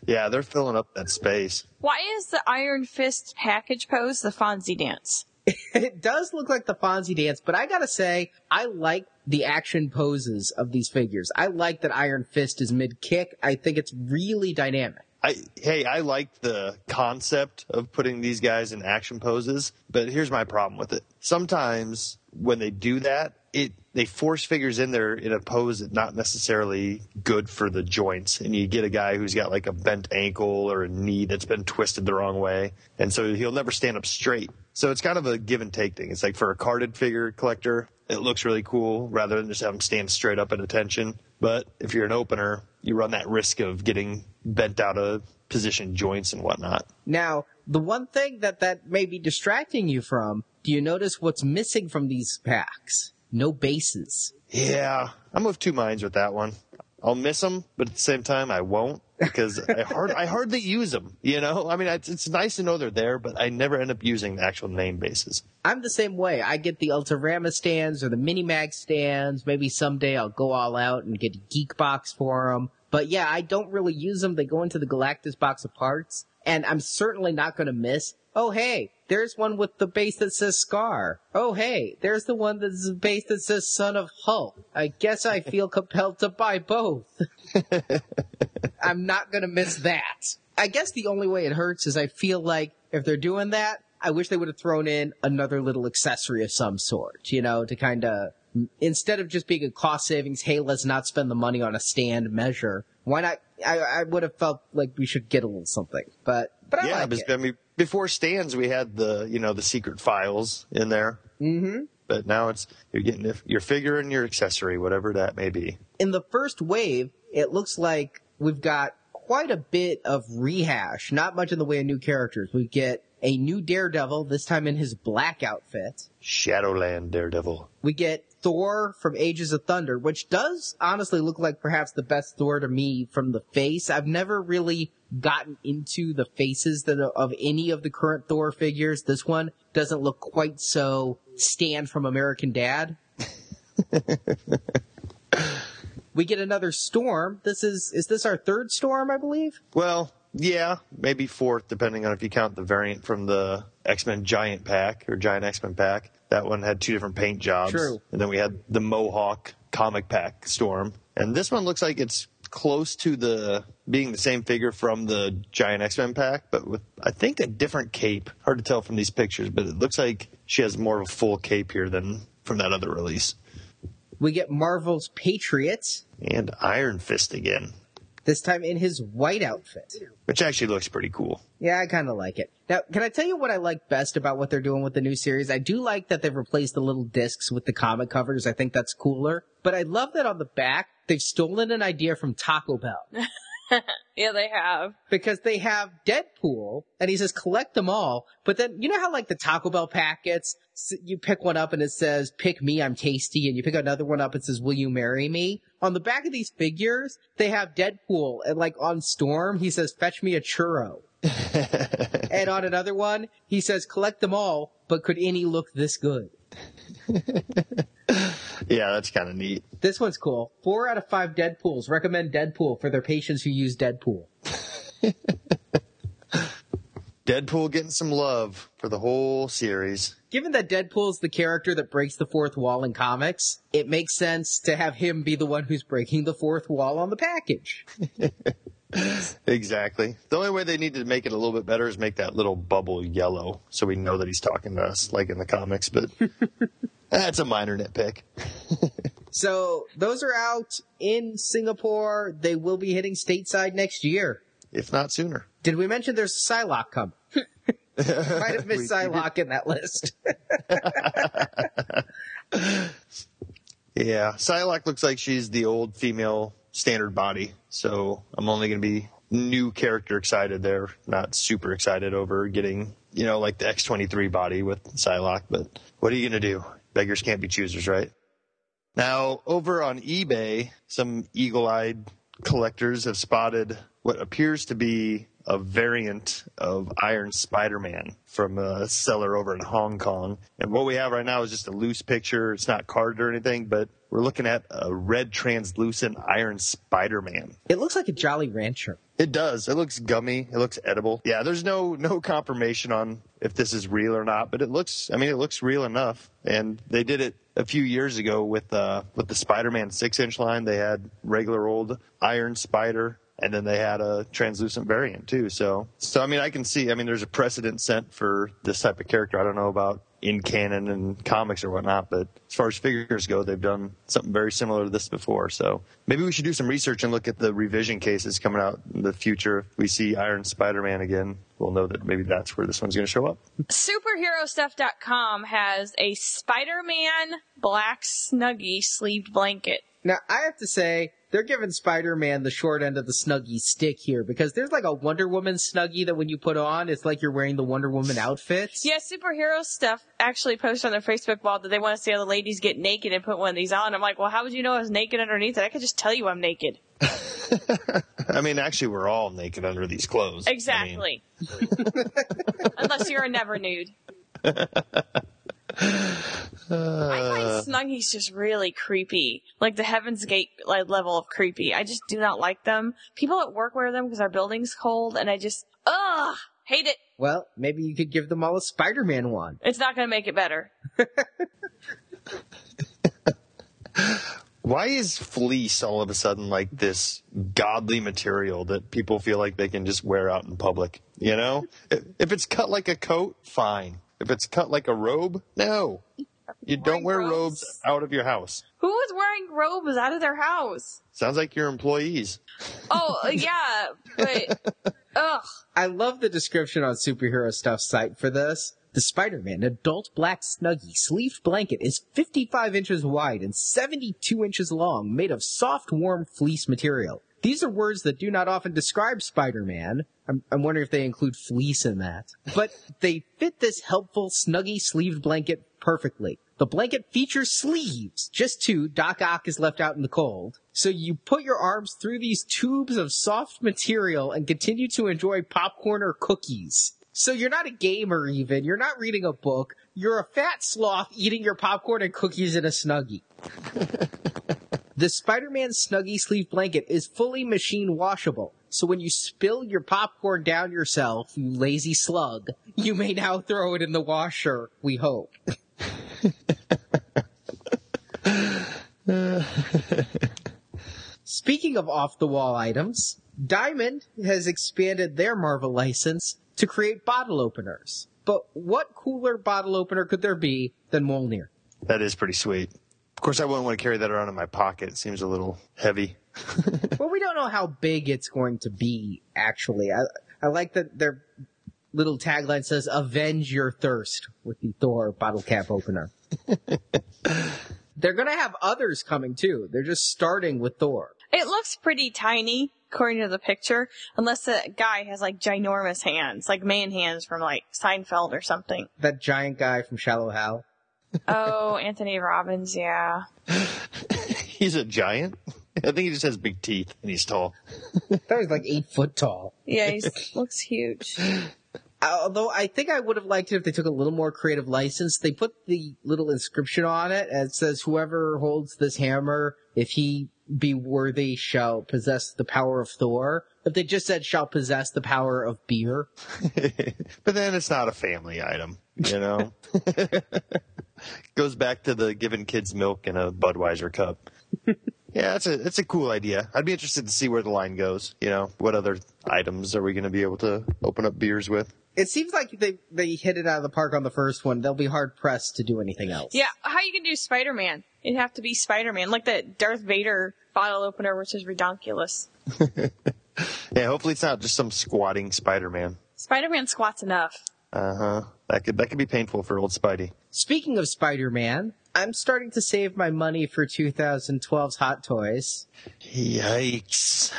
Yeah, they're filling up that space. Why is the Iron Fist package pose the Fonzie dance? it does look like the Fonzie dance, but I gotta say, I like the action poses of these figures. I like that Iron Fist is mid kick. I think it's really dynamic. I hey, I like the concept of putting these guys in action poses, but here's my problem with it. Sometimes when they do that, it they force figures in there in a pose that's not necessarily good for the joints, and you get a guy who's got like a bent ankle or a knee that's been twisted the wrong way, and so he'll never stand up straight. So it's kind of a give and take thing. It's like for a carded figure collector, it looks really cool rather than just have them stand straight up at attention. But if you're an opener, you run that risk of getting bent out of position joints and whatnot. Now, the one thing that that may be distracting you from, do you notice what's missing from these packs? No bases. Yeah, I'm of two minds with that one. I'll miss them, but at the same time, I won't because I hard I hardly use them. You know, I mean, it's, it's nice to know they're there, but I never end up using the actual name bases. I'm the same way. I get the Ultrarama stands or the Mini Mag stands. Maybe someday I'll go all out and get a Geek box for them. But yeah, I don't really use them. They go into the Galactus box of parts, and I'm certainly not going to miss. Oh hey, there's one with the base that says Scar. Oh hey, there's the one that's the base that says Son of Hulk. I guess I feel compelled to buy both. I'm not gonna miss that. I guess the only way it hurts is I feel like if they're doing that, I wish they would have thrown in another little accessory of some sort, you know, to kind of instead of just being a cost savings, hey, let's not spend the money on a stand measure. Why not? I, I would have felt like we should get a little something, but but I yeah, like. I mean, before stands, we had the you know the secret files in there. Mm-hmm. But now it's you're getting your figure and your accessory, whatever that may be. in the first wave, it looks like we've got quite a bit of rehash, not much in the way of new characters. We get a new Daredevil, this time in his black outfit. Shadowland Daredevil. We get Thor from Ages of Thunder, which does honestly look like perhaps the best Thor to me from the face. I've never really gotten into the faces that of any of the current Thor figures. This one doesn't look quite so Stan from American Dad. we get another Storm. This is is this our third Storm, I believe? Well, yeah, maybe fourth, depending on if you count the variant from the X Men Giant Pack or Giant X Men Pack. That one had two different paint jobs. True. And then we had the Mohawk Comic Pack Storm, and this one looks like it's close to the being the same figure from the Giant X Men Pack, but with I think a different cape. Hard to tell from these pictures, but it looks like she has more of a full cape here than from that other release. We get Marvel's Patriot, And Iron Fist again, this time in his white outfit. which actually looks pretty cool. Yeah, I kind of like it. Now, can I tell you what I like best about what they're doing with the new series? I do like that they've replaced the little discs with the comic covers. I think that's cooler. But I love that on the back, they've stolen an idea from Taco Bell. Yeah, they have. because they have Deadpool, and he says collect them all. But then you know how like the Taco Bell packets, you pick one up and it says "Pick me, I'm tasty," and you pick another one up and it says "Will you marry me?" On the back of these figures, they have Deadpool, and like on Storm, he says "Fetch me a churro." and on another one, he says collect them all, but could any look this good? Yeah, that's kind of neat. This one's cool. Four out of five Deadpools recommend Deadpool for their patients who use Deadpool. Deadpool getting some love for the whole series. Given that Deadpool's the character that breaks the fourth wall in comics, it makes sense to have him be the one who's breaking the fourth wall on the package. Exactly. The only way they need to make it a little bit better is make that little bubble yellow so we know that he's talking to us, like in the comics, but that's a minor nitpick. So those are out in Singapore. They will be hitting stateside next year. If not sooner. Did we mention there's Psylocke coming? Might have missed. Psylocke in that list. Yeah, Psylocke looks like she's the old female standard body, so I'm only going to be new character excited there, not super excited over getting, you know, like the X23 body with Psylocke, but what are you going to do? Beggars can't be choosers, right? Now, over on eBay, some eagle-eyed collectors have spotted what appears to be a variant of Iron Spider-Man from a seller over in Hong Kong. And what we have right now is just a loose picture. It's not carded or anything, but we're looking at a red translucent Iron Spider-Man. It looks like a Jolly Rancher. It does. It looks gummy. It looks edible. Yeah, there's no no confirmation on if this is real or not, but it looks. I mean, it looks real enough. And they did it a few years ago with uh with the Spider-Man six inch line. They had regular old Iron Spider, and then they had a translucent variant too. So so I mean, I can see. I mean, there's a precedent set for this type of character. I don't know about in canon and comics or whatnot, but as far as figures go, they've done something very similar to this before. So maybe we should do some research and look at the revision cases coming out in the future. If we see Iron Spider-Man again, we'll know that maybe that's where this one's going to show up. Superherostuff.com has a Spider-Man black snuggie sleeved blanket. Now, I have to say, they're giving Spider-Man the short end of the Snuggie stick here because there's like a Wonder Woman Snuggie that when you put on, it's like you're wearing the Wonder Woman outfit. Yeah, superhero stuff actually posted on their Facebook wall that they want to see all the ladies get naked and put one of these on. I'm like, well, how would you know I was naked underneath it? I could just tell you I'm naked. I mean, actually, we're all naked under these clothes. I mean, Exactly. Unless you're a never nude. I find uh. Snuggies just really creepy. Like the Heaven's Gate like, level of creepy. I just do not like them. People at work wear them because our building's cold and I just, ugh, hate it. Well, maybe you could give them all a Spider-Man one. It's not gonna make it better. Why is fleece all of a sudden like this godly material that people feel like they can just wear out in public? You know, if if it's cut like a coat, fine. If it's cut like a robe, no. You don't wear robes robes? out of your house. Who is wearing robes out of their house? Sounds like your employees. Oh, uh, yeah, but, ugh. I love the description on Superhero Stuff site for this. The Spider-Man adult black Snuggie sleeved blanket is 55 inches wide and 72 inches long, made of soft, warm fleece material. These are words that do not often describe Spider-Man. I'm, I'm wondering if they include fleece in that. But they fit this helpful Snuggie sleeved blanket perfectly. The blanket features sleeves, just two, Doc Ock is left out in the cold. So you put your arms through these tubes of soft material and continue to enjoy popcorn or cookies. So you're not a gamer even, you're not reading a book, you're a fat sloth eating your popcorn and cookies in a Snuggie. The Spider-Man Snuggie sleeve blanket is fully machine washable, so when you spill your popcorn down yourself, you lazy slug, you may now throw it in the washer, we hope. Speaking of off-the-wall items, Diamond has expanded their Marvel license to create bottle openers. But what cooler bottle opener could there be than Mjolnir? That is pretty sweet. Of course, I wouldn't want to carry that around in my pocket. It seems a little heavy. well, we don't know how big it's going to be, actually. I, I like that their little tagline says, avenge your thirst with the Thor bottle cap opener. They're gonna have others coming too. They're just starting with Thor. It looks pretty tiny, according to the picture, unless the guy has like ginormous hands, like man hands from like Seinfeld or something. That giant guy from Shallow Hal. Oh, Anthony Robbins, yeah. He's a giant. I think he just has big teeth and he's tall. That was like eight foot tall. Yeah, he looks huge. Although I think I would have liked it if they took a little more creative license. They put the little inscription on it and it says, whoever holds this hammer, if he be worthy, shall possess the power of Thor. If they just said, shall possess the power of beer. but then it's not a family item, you know? Goes back to the giving kids milk in a Budweiser cup. yeah, that's a it's a cool idea. I'd be interested to see where the line goes. You know, what other items are we going to be able to open up beers with? It seems like they, they hit it out of the park on the first one. They'll be hard pressed to do anything else. Yeah, how you can do Spider-Man? It'd have to be Spider-Man, like the Darth Vader bottle opener, which is redonkulous. Yeah, hopefully it's not just some squatting Spider-Man. Spider-Man squats enough. Uh huh. That could that could be painful for old Spidey. Speaking of Spider-Man, I'm starting to save my money for 2012's Hot Toys. Yikes!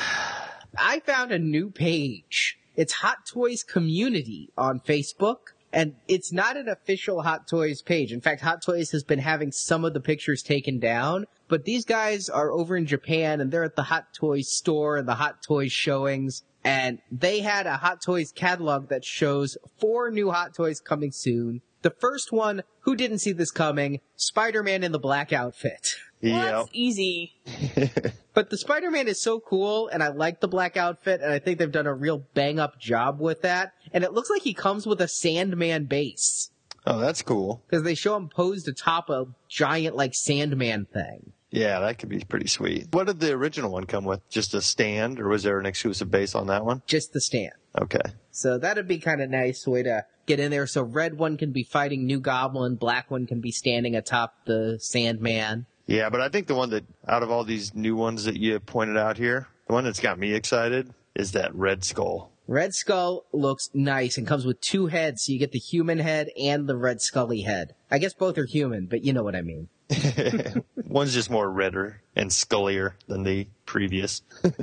I found a new page. It's Hot Toys Community on Facebook. And it's not an official Hot Toys page. In fact, Hot Toys has been having some of the pictures taken down, but these guys are over in Japan and they're at the Hot Toys store and the Hot Toys showings. And they had a Hot Toys catalog that shows four new Hot Toys coming soon. The first one, who didn't see this coming? Spider-Man in the black outfit. Well, Yeah. that's easy. But the Spider-Man is so cool, and I like the black outfit, and I think they've done a real bang-up job with that. And it looks like he comes with a Sandman base. Oh, that's cool. Because they show him posed atop a giant, like, Sandman thing. Yeah, that could be pretty sweet. What did the original one come with? Just a stand, or was there an exclusive base on that one? Just the stand. Okay. So that'd be kind of nice way to get in there. So red one can be fighting New Goblin, black one can be standing atop the Sandman. Yeah, but I think the one that, out of all these new ones that you pointed out here, the one that's got me excited is that Red Skull. Red Skull looks nice and comes with two heads, so you get the human head and the Red Scully head. I guess both are human, but you know what I mean. One's just more redder and scullier than the previous.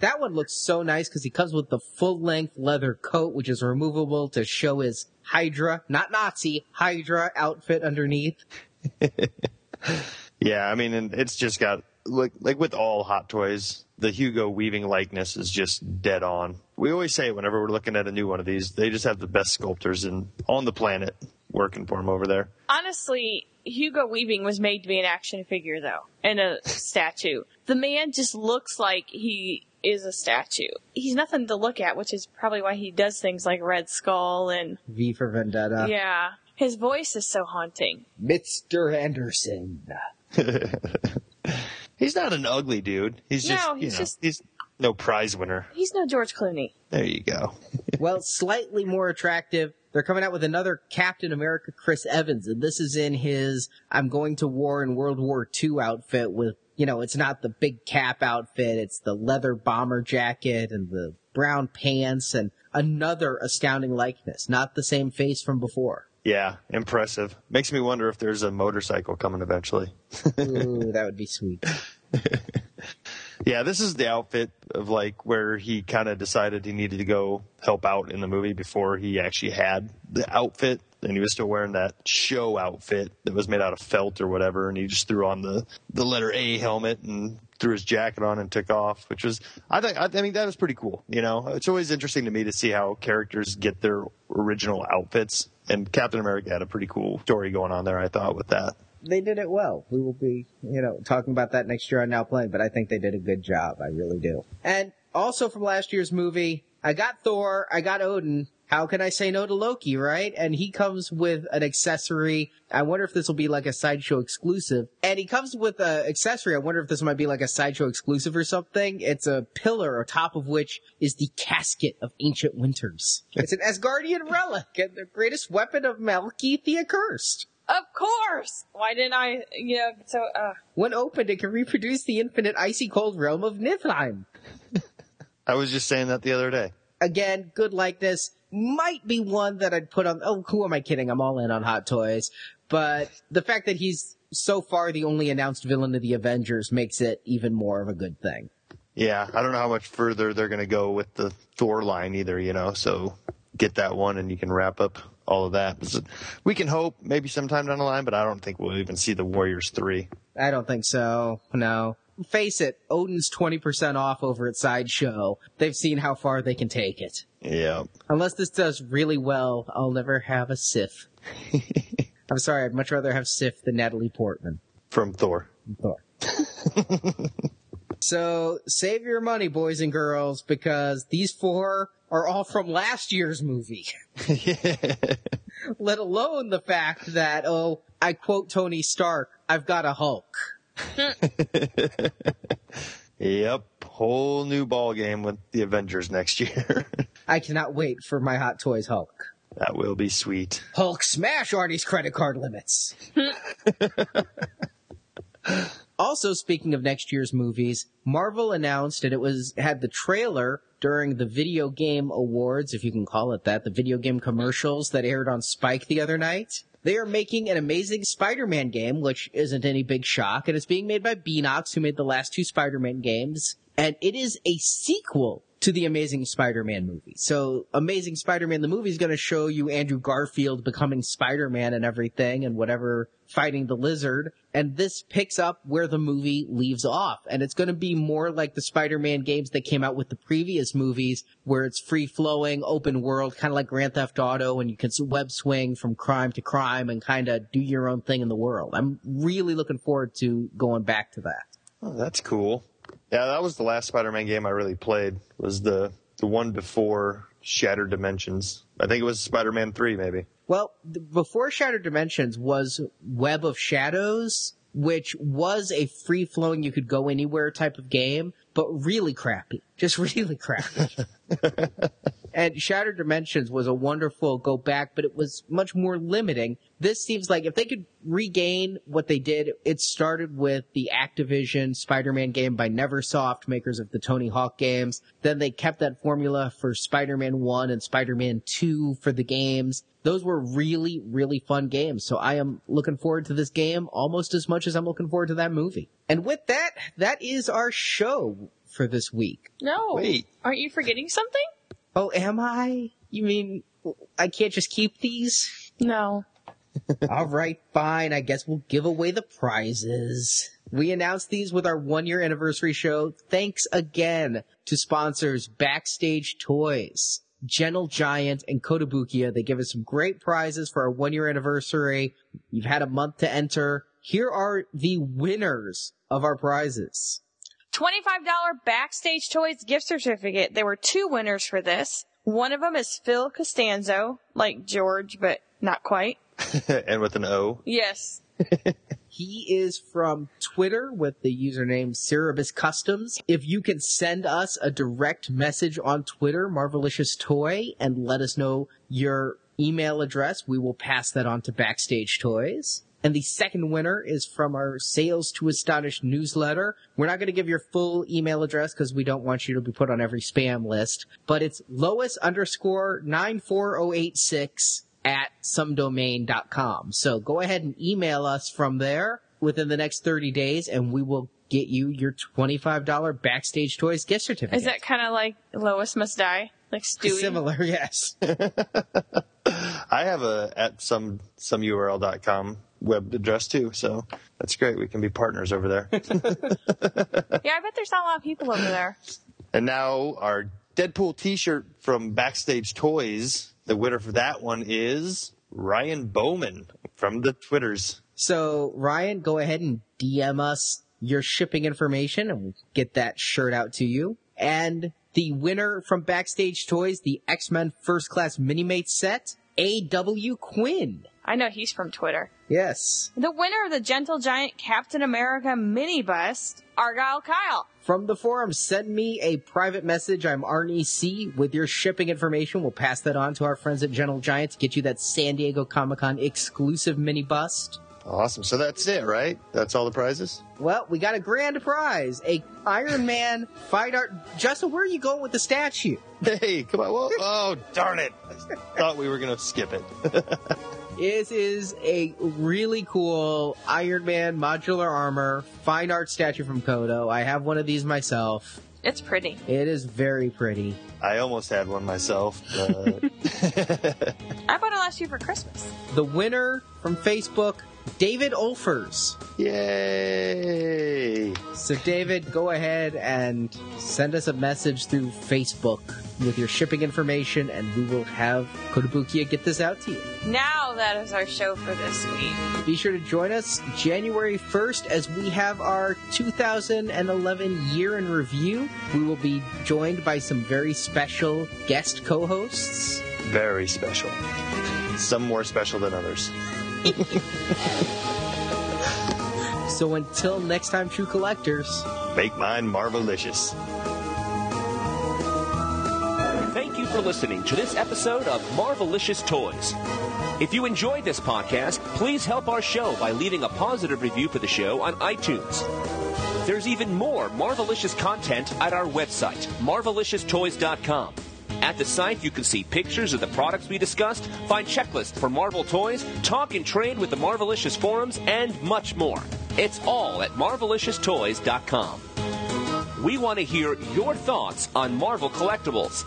That one looks so nice because he comes with the full length leather coat, which is removable to show his Hydra, not Nazi, Hydra outfit underneath. Yeah, I mean, and it's just got like like with all Hot Toys, the Hugo Weaving likeness is just dead on. We always say it whenever we're looking at a new one of these, they just have the best sculptors in on the planet working for them over there. Honestly, Hugo Weaving was made to be an action figure, though, and a statue. The man just looks like he is a statue. He's nothing to look at, which is probably why he does things like Red Skull and V for Vendetta. yeah. His voice is so haunting. Mr. Anderson. He's not an ugly dude. He's No, just he's you know, just- he's no prize winner. He's no George Clooney. There you go. well, slightly more attractive. They're coming out with another Captain America Chris Evans, and this is in his I'm going to war in World War II outfit with, you know, it's not the big cap outfit, it's the leather bomber jacket and the brown pants and another astounding likeness, not the same face from before. Yeah, impressive. Makes me wonder if there's a motorcycle coming eventually. Ooh, that would be sweet. Yeah, this is the outfit of like where he kind of decided he needed to go help out in the movie before he actually had the outfit. And he was still wearing that show outfit that was made out of felt or whatever. And he just threw on the, the letter A helmet and threw his jacket on and took off, which was, I think, I, mean, that was pretty cool. You know, it's always interesting to me to see how characters get their original outfits. And Captain America had a pretty cool story going on there, I thought, with that. They did it well. We will be, you know, talking about that next year on Now Playing, but I think they did a good job. I really do. And also from last year's movie, I got Thor, I got Odin. How can I say no to Loki, right? And he comes with an accessory. I wonder if this will be like a sideshow exclusive. And he comes with an accessory. I wonder if this might be like a sideshow exclusive or something. It's a pillar, atop of which is the casket of ancient winters. It's an Asgardian relic and the greatest weapon of Malekith the Accursed. Of course! Why didn't I, you know, so, uh, When opened, it can reproduce the infinite icy cold realm of Niflheim. I was just saying that the other day. Again, good likeness. Might be one that I'd put on, oh, who am I kidding? I'm all in on Hot Toys. But the fact that he's so far the only announced villain of the Avengers makes it even more of a good thing. Yeah, I don't know how much further they're going to go with the Thor line either, you know, so get that one and you can wrap up all of that. We can hope maybe sometime down the line, but I don't think we'll even see the Warriors 3. I don't think so. No. Face it, Odin's 20% off over at Sideshow. They've seen how far they can take it. Yeah. Unless this does really well, I'll never have a Sif. I'm sorry, I'd much rather have Sif than Natalie Portman. From Thor. Thor. so save your money, boys and girls, because these four are all from last year's movie. Let alone the fact that, oh, I quote Tony Stark, I've got a Hulk. Yep. Whole new ball game with the Avengers next year. I cannot wait for my Hot Toys Hulk. that will be sweet. Hulk smash Artie's credit card limits. also, speaking of next year's movies, Marvel announced and it was had the trailer during the video game awards, if you can call it that, the video game commercials that aired on Spike the other night. They are making an amazing Spider-Man game, which isn't any big shock, and it's being made by Beenox, who made the last two Spider-Man games. and it is a sequel to the Amazing Spider-Man movie. So Amazing Spider-Man the movie is going to show you Andrew Garfield becoming Spider-Man and everything and whatever fighting the lizard. And this picks up where the movie leaves off. And it's going to be more like the Spider-Man games that came out with the previous movies where it's free flowing, open world, kind of like Grand Theft Auto and you can web swing from crime to crime and kind of do your own thing in the world. I'm really looking forward to going back to that. Oh, that's cool. Yeah, that was the last Spider-Man game I really played. Was the the one before Shattered Dimensions. I think it was Spider-Man 3 maybe. Well, before Shattered Dimensions was Web of Shadows, which was a free flowing, you could go anywhere type of game, but really crappy. Just really crappy. and Shattered Dimensions was a wonderful go back, but it was much more limiting. This seems like if they could regain what they did, it started with the Activision Spider-Man game by Neversoft, makers of the Tony Hawk games. Then they kept that formula for Spider-Man 1 and Spider-Man 2 for the games. Those were really, really fun games. So I am looking forward to this game almost as much as I'm looking forward to that movie. And with that, that is our show for this week. No. Wait. Aren't you forgetting something? Oh, am I? You mean I can't just keep these? No. All right, fine. I guess we'll give away the prizes. We announced these with our one year anniversary show. Thanks again to sponsors Backstage Toys, Gentle Giant, and Kotobukiya. They give us some great prizes for our one year anniversary. You've had a month to enter. Here are the winners of our prizes. $25 Backstage Toys gift certificate. There were two winners for this. One of them is Phil Costanzo, like George, but not quite. and with an O. Yes. He is from Twitter with the username Cerebus Customs. If you can send us a direct message on Twitter, Marvelicious Toy, and let us know your email address, we will pass that on to Backstage Toys. And the second winner is from our Sales to Astonish newsletter. We're not going to give your full email address because we don't want you to be put on every spam list, but it's Lois underscore 94086 at somedomain.com. So go ahead and email us from there within the next 30 days and we will get you your $25 Backstage Toys gift certificate. Is that kind of like Lois Must Die? Like Stewie? similar? Yes. I have a at some some URL.com web address too, so that's great. We can be partners over there. Yeah, I bet there's not a lot of people over there. and now our Deadpool T-shirt from Backstage Toys. The winner for that one is Ryan Bowman from the Twitters. So Ryan, go ahead and DM us your shipping information and we'll get that shirt out to you. And the winner from Backstage Toys, the X-Men First Class Minimates set, A.W. Quinn. I know he's from Twitter. Yes. The winner of the Gentle Giant Captain America mini bust, Argyle Kyle. From the forum, send me a private message. I'm Arnie C with your shipping information. We'll pass that on to our friends at Gentle Giant to get you that San Diego Comic Con exclusive mini bust. Awesome. So that's it, right? That's all the prizes? Well, we got a grand prize, a Iron Man fight art. Justin, where are you going with the statue? Hey, come on. Whoa. Oh, darn it. I thought we were going to skip it. This is a really cool Iron Man modular armor fine art statue from Koto. I have one of these myself. It's pretty. It is very pretty. I almost had one myself. But I bought it last year for Christmas. The winner from Facebook, David Olfers. Yay! So, David, go ahead and send us a message through Facebook with your shipping information, and we will have Kotobukiya get this out to you. Now that is our show for this week. Be sure to join us January 1st as we have our 2011 year in review. We will be joined by some very special guest co hosts. Very special. Some more special than others. So, until next time, true collectors. Make mine marvelicious. Thank you for listening to this episode of Marvelicious Toys. If you enjoyed this podcast, please help our show by leaving a positive review for the show on iTunes. There's even more Marvelicious content at our website, marvelicioustoys.com. At the site, you can see pictures of the products we discussed, find checklists for Marvel toys, talk and trade with the Marvelicious forums, and much more. It's all at marvelicioustoys.com. We want to hear your thoughts on Marvel collectibles.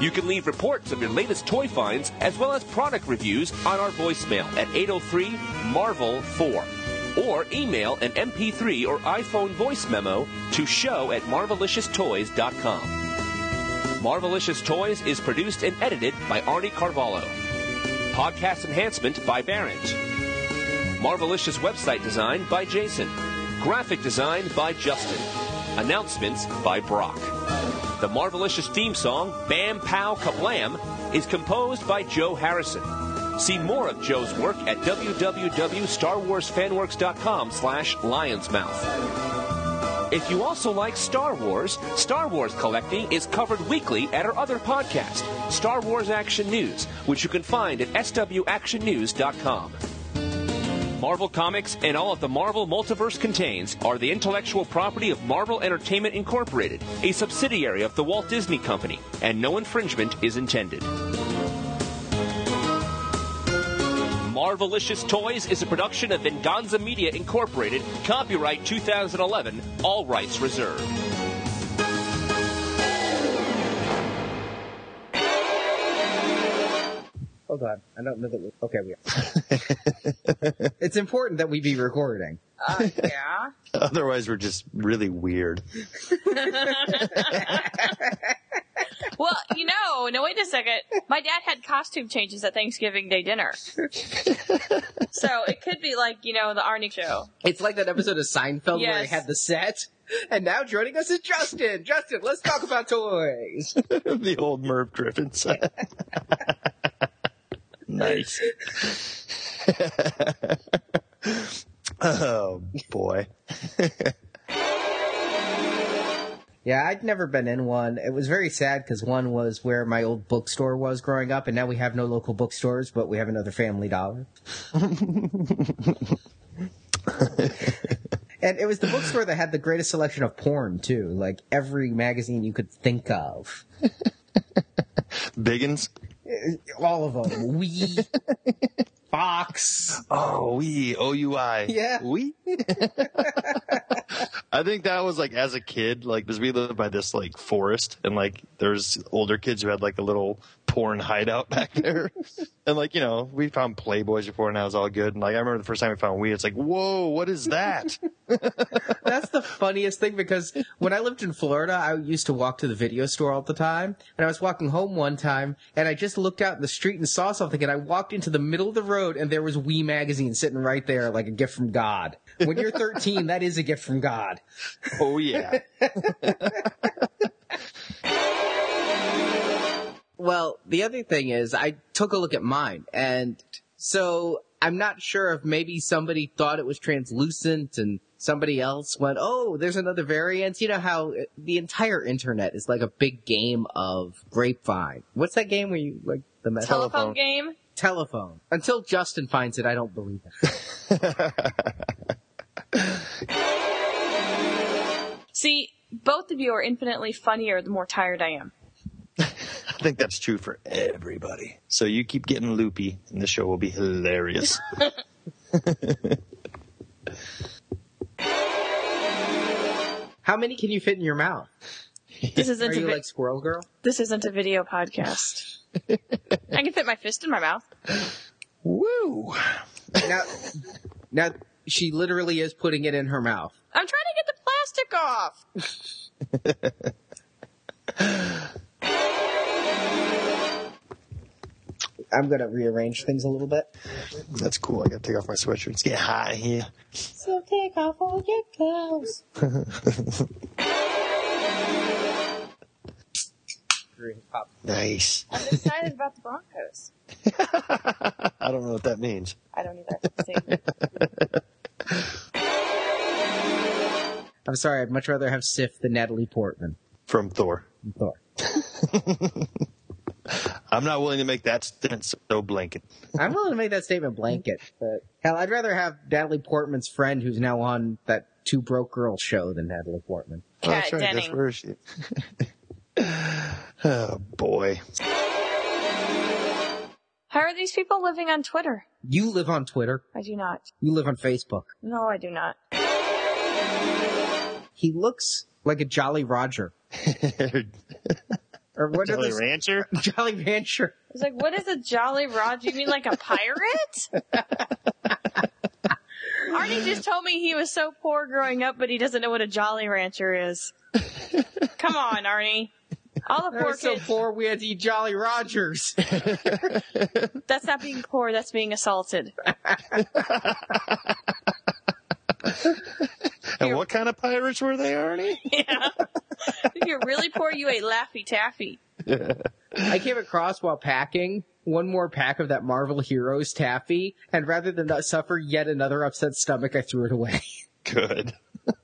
You can leave reports of your latest toy finds as well as product reviews on our voicemail at 803 Marvel 4 or email an MP3 or iPhone voice memo to show at marvelicioustoys.com. Marvelicious Toys is produced and edited by Arnie Carvalho. Podcast enhancement by Barrett. Marvelicious website design by Jason. Graphic design by Justin. Announcements by Brock. The Marvelicious theme song, Bam Pow Kablam, is composed by Joe Harrison. See more of Joe's work at www.starwarsfanworks.com slash lionsmouth. If you also like Star Wars, Star Wars collecting is covered weekly at our other podcast, Star Wars Action News, which you can find at swactionnews.com. Marvel Comics and all of the Marvel Multiverse contains are the intellectual property of Marvel Entertainment Incorporated, a subsidiary of the Walt Disney Company, and no infringement is intended. Marvelicious Toys is a production of Venganza Media Incorporated, copyright 2011, all rights reserved. Hold on. I don't know that we. Okay, we are. it's important that we be recording. Uh, yeah. Otherwise, we're just really weird. Well, you know, no, wait a second. My dad had costume changes at Thanksgiving Day dinner. so it could be like, you know, the Arnie show. It's like that episode of Seinfeld where he had the set. And now joining us is Justin. Justin, let's talk about toys. the old Merv Griffins. nice. oh boy. Yeah, I'd never been in one. It was very sad because one was where my old bookstore was growing up, and now we have no local bookstores, but we have another Family Dollar. and it was the bookstore that had the greatest selection of porn too, like every magazine you could think of. Biggins. Uh, all of them. We, Fox. Oh, we O U I. Yeah. we. I think that was like as a kid, like because we lived by this like forest, and like there's older kids who had like a little porn hideout back there, and like you know we found Playboys before, and that was all good. And like I remember the first time we found weed, it's like whoa, what is that? That's the funniest thing because when I lived in Florida, I used to walk to the video store all the time. And I was walking home one time and I just looked out in the street and saw something and I walked into the middle of the road and there was Oui Magazine sitting right there like a gift from God. When you're 13, that is a gift from God. oh yeah. Well, the other thing is I took a look at mine and so I'm not sure if maybe somebody thought it was translucent and somebody else went, oh, there's another variant. You know how uh, the entire internet is like a big game of grapevine. What's that game where you like the metal? Telephone, Telephone. game? telephone. Until Justin finds it, I don't believe it. See, both of you are infinitely funnier the more tired I am. I think that's true for everybody. So you keep getting loopy, and the show will be hilarious. How many can you fit in your mouth? This isn't a you vi- like Squirrel Girl? this isn't a video podcast. I can fit my fist in my mouth. Woo! Now, now she literally is putting it in her mouth. I'm trying to get the plastic off. I'm gonna rearrange things a little bit. That's cool. I gotta take off my sweatshirt. It's getting hot in here. So take off all your clothes. Green pop. Nice. I'm excited about the Broncos. I don't know what that means. I don't either. See? I'm sorry, I'd much rather have Sif than Natalie Portman. From Thor. Thor. I'm not willing to make that statement so blanket. I'm willing to make that statement blanket, but hell, I'd rather have Natalie Portman's friend who's now on that Two Broke Girls show than Natalie Portman. Oh, Kat that's right. That's Denning. where is she? oh boy. How are these people living on Twitter? You live on Twitter. I do not. You live on Facebook. No, I do not. He looks like a Jolly Roger. Or what Jolly those? Rancher. Jolly Rancher. It's like, what is a Jolly Roger? You mean like a pirate? Arnie just told me he was so poor growing up, but he doesn't know what a Jolly Rancher is. Come on, Arnie. All the I poor was so poor we had to eat Jolly Rogers. That's not being poor. That's being assaulted. And what kind of pirates were they, Arnie? Yeah. if you're really poor, you ate Laffy Taffy. I came across while packing one more pack of that Marvel Heroes taffy, and rather than not suffer yet another upset stomach, I threw it away. Good.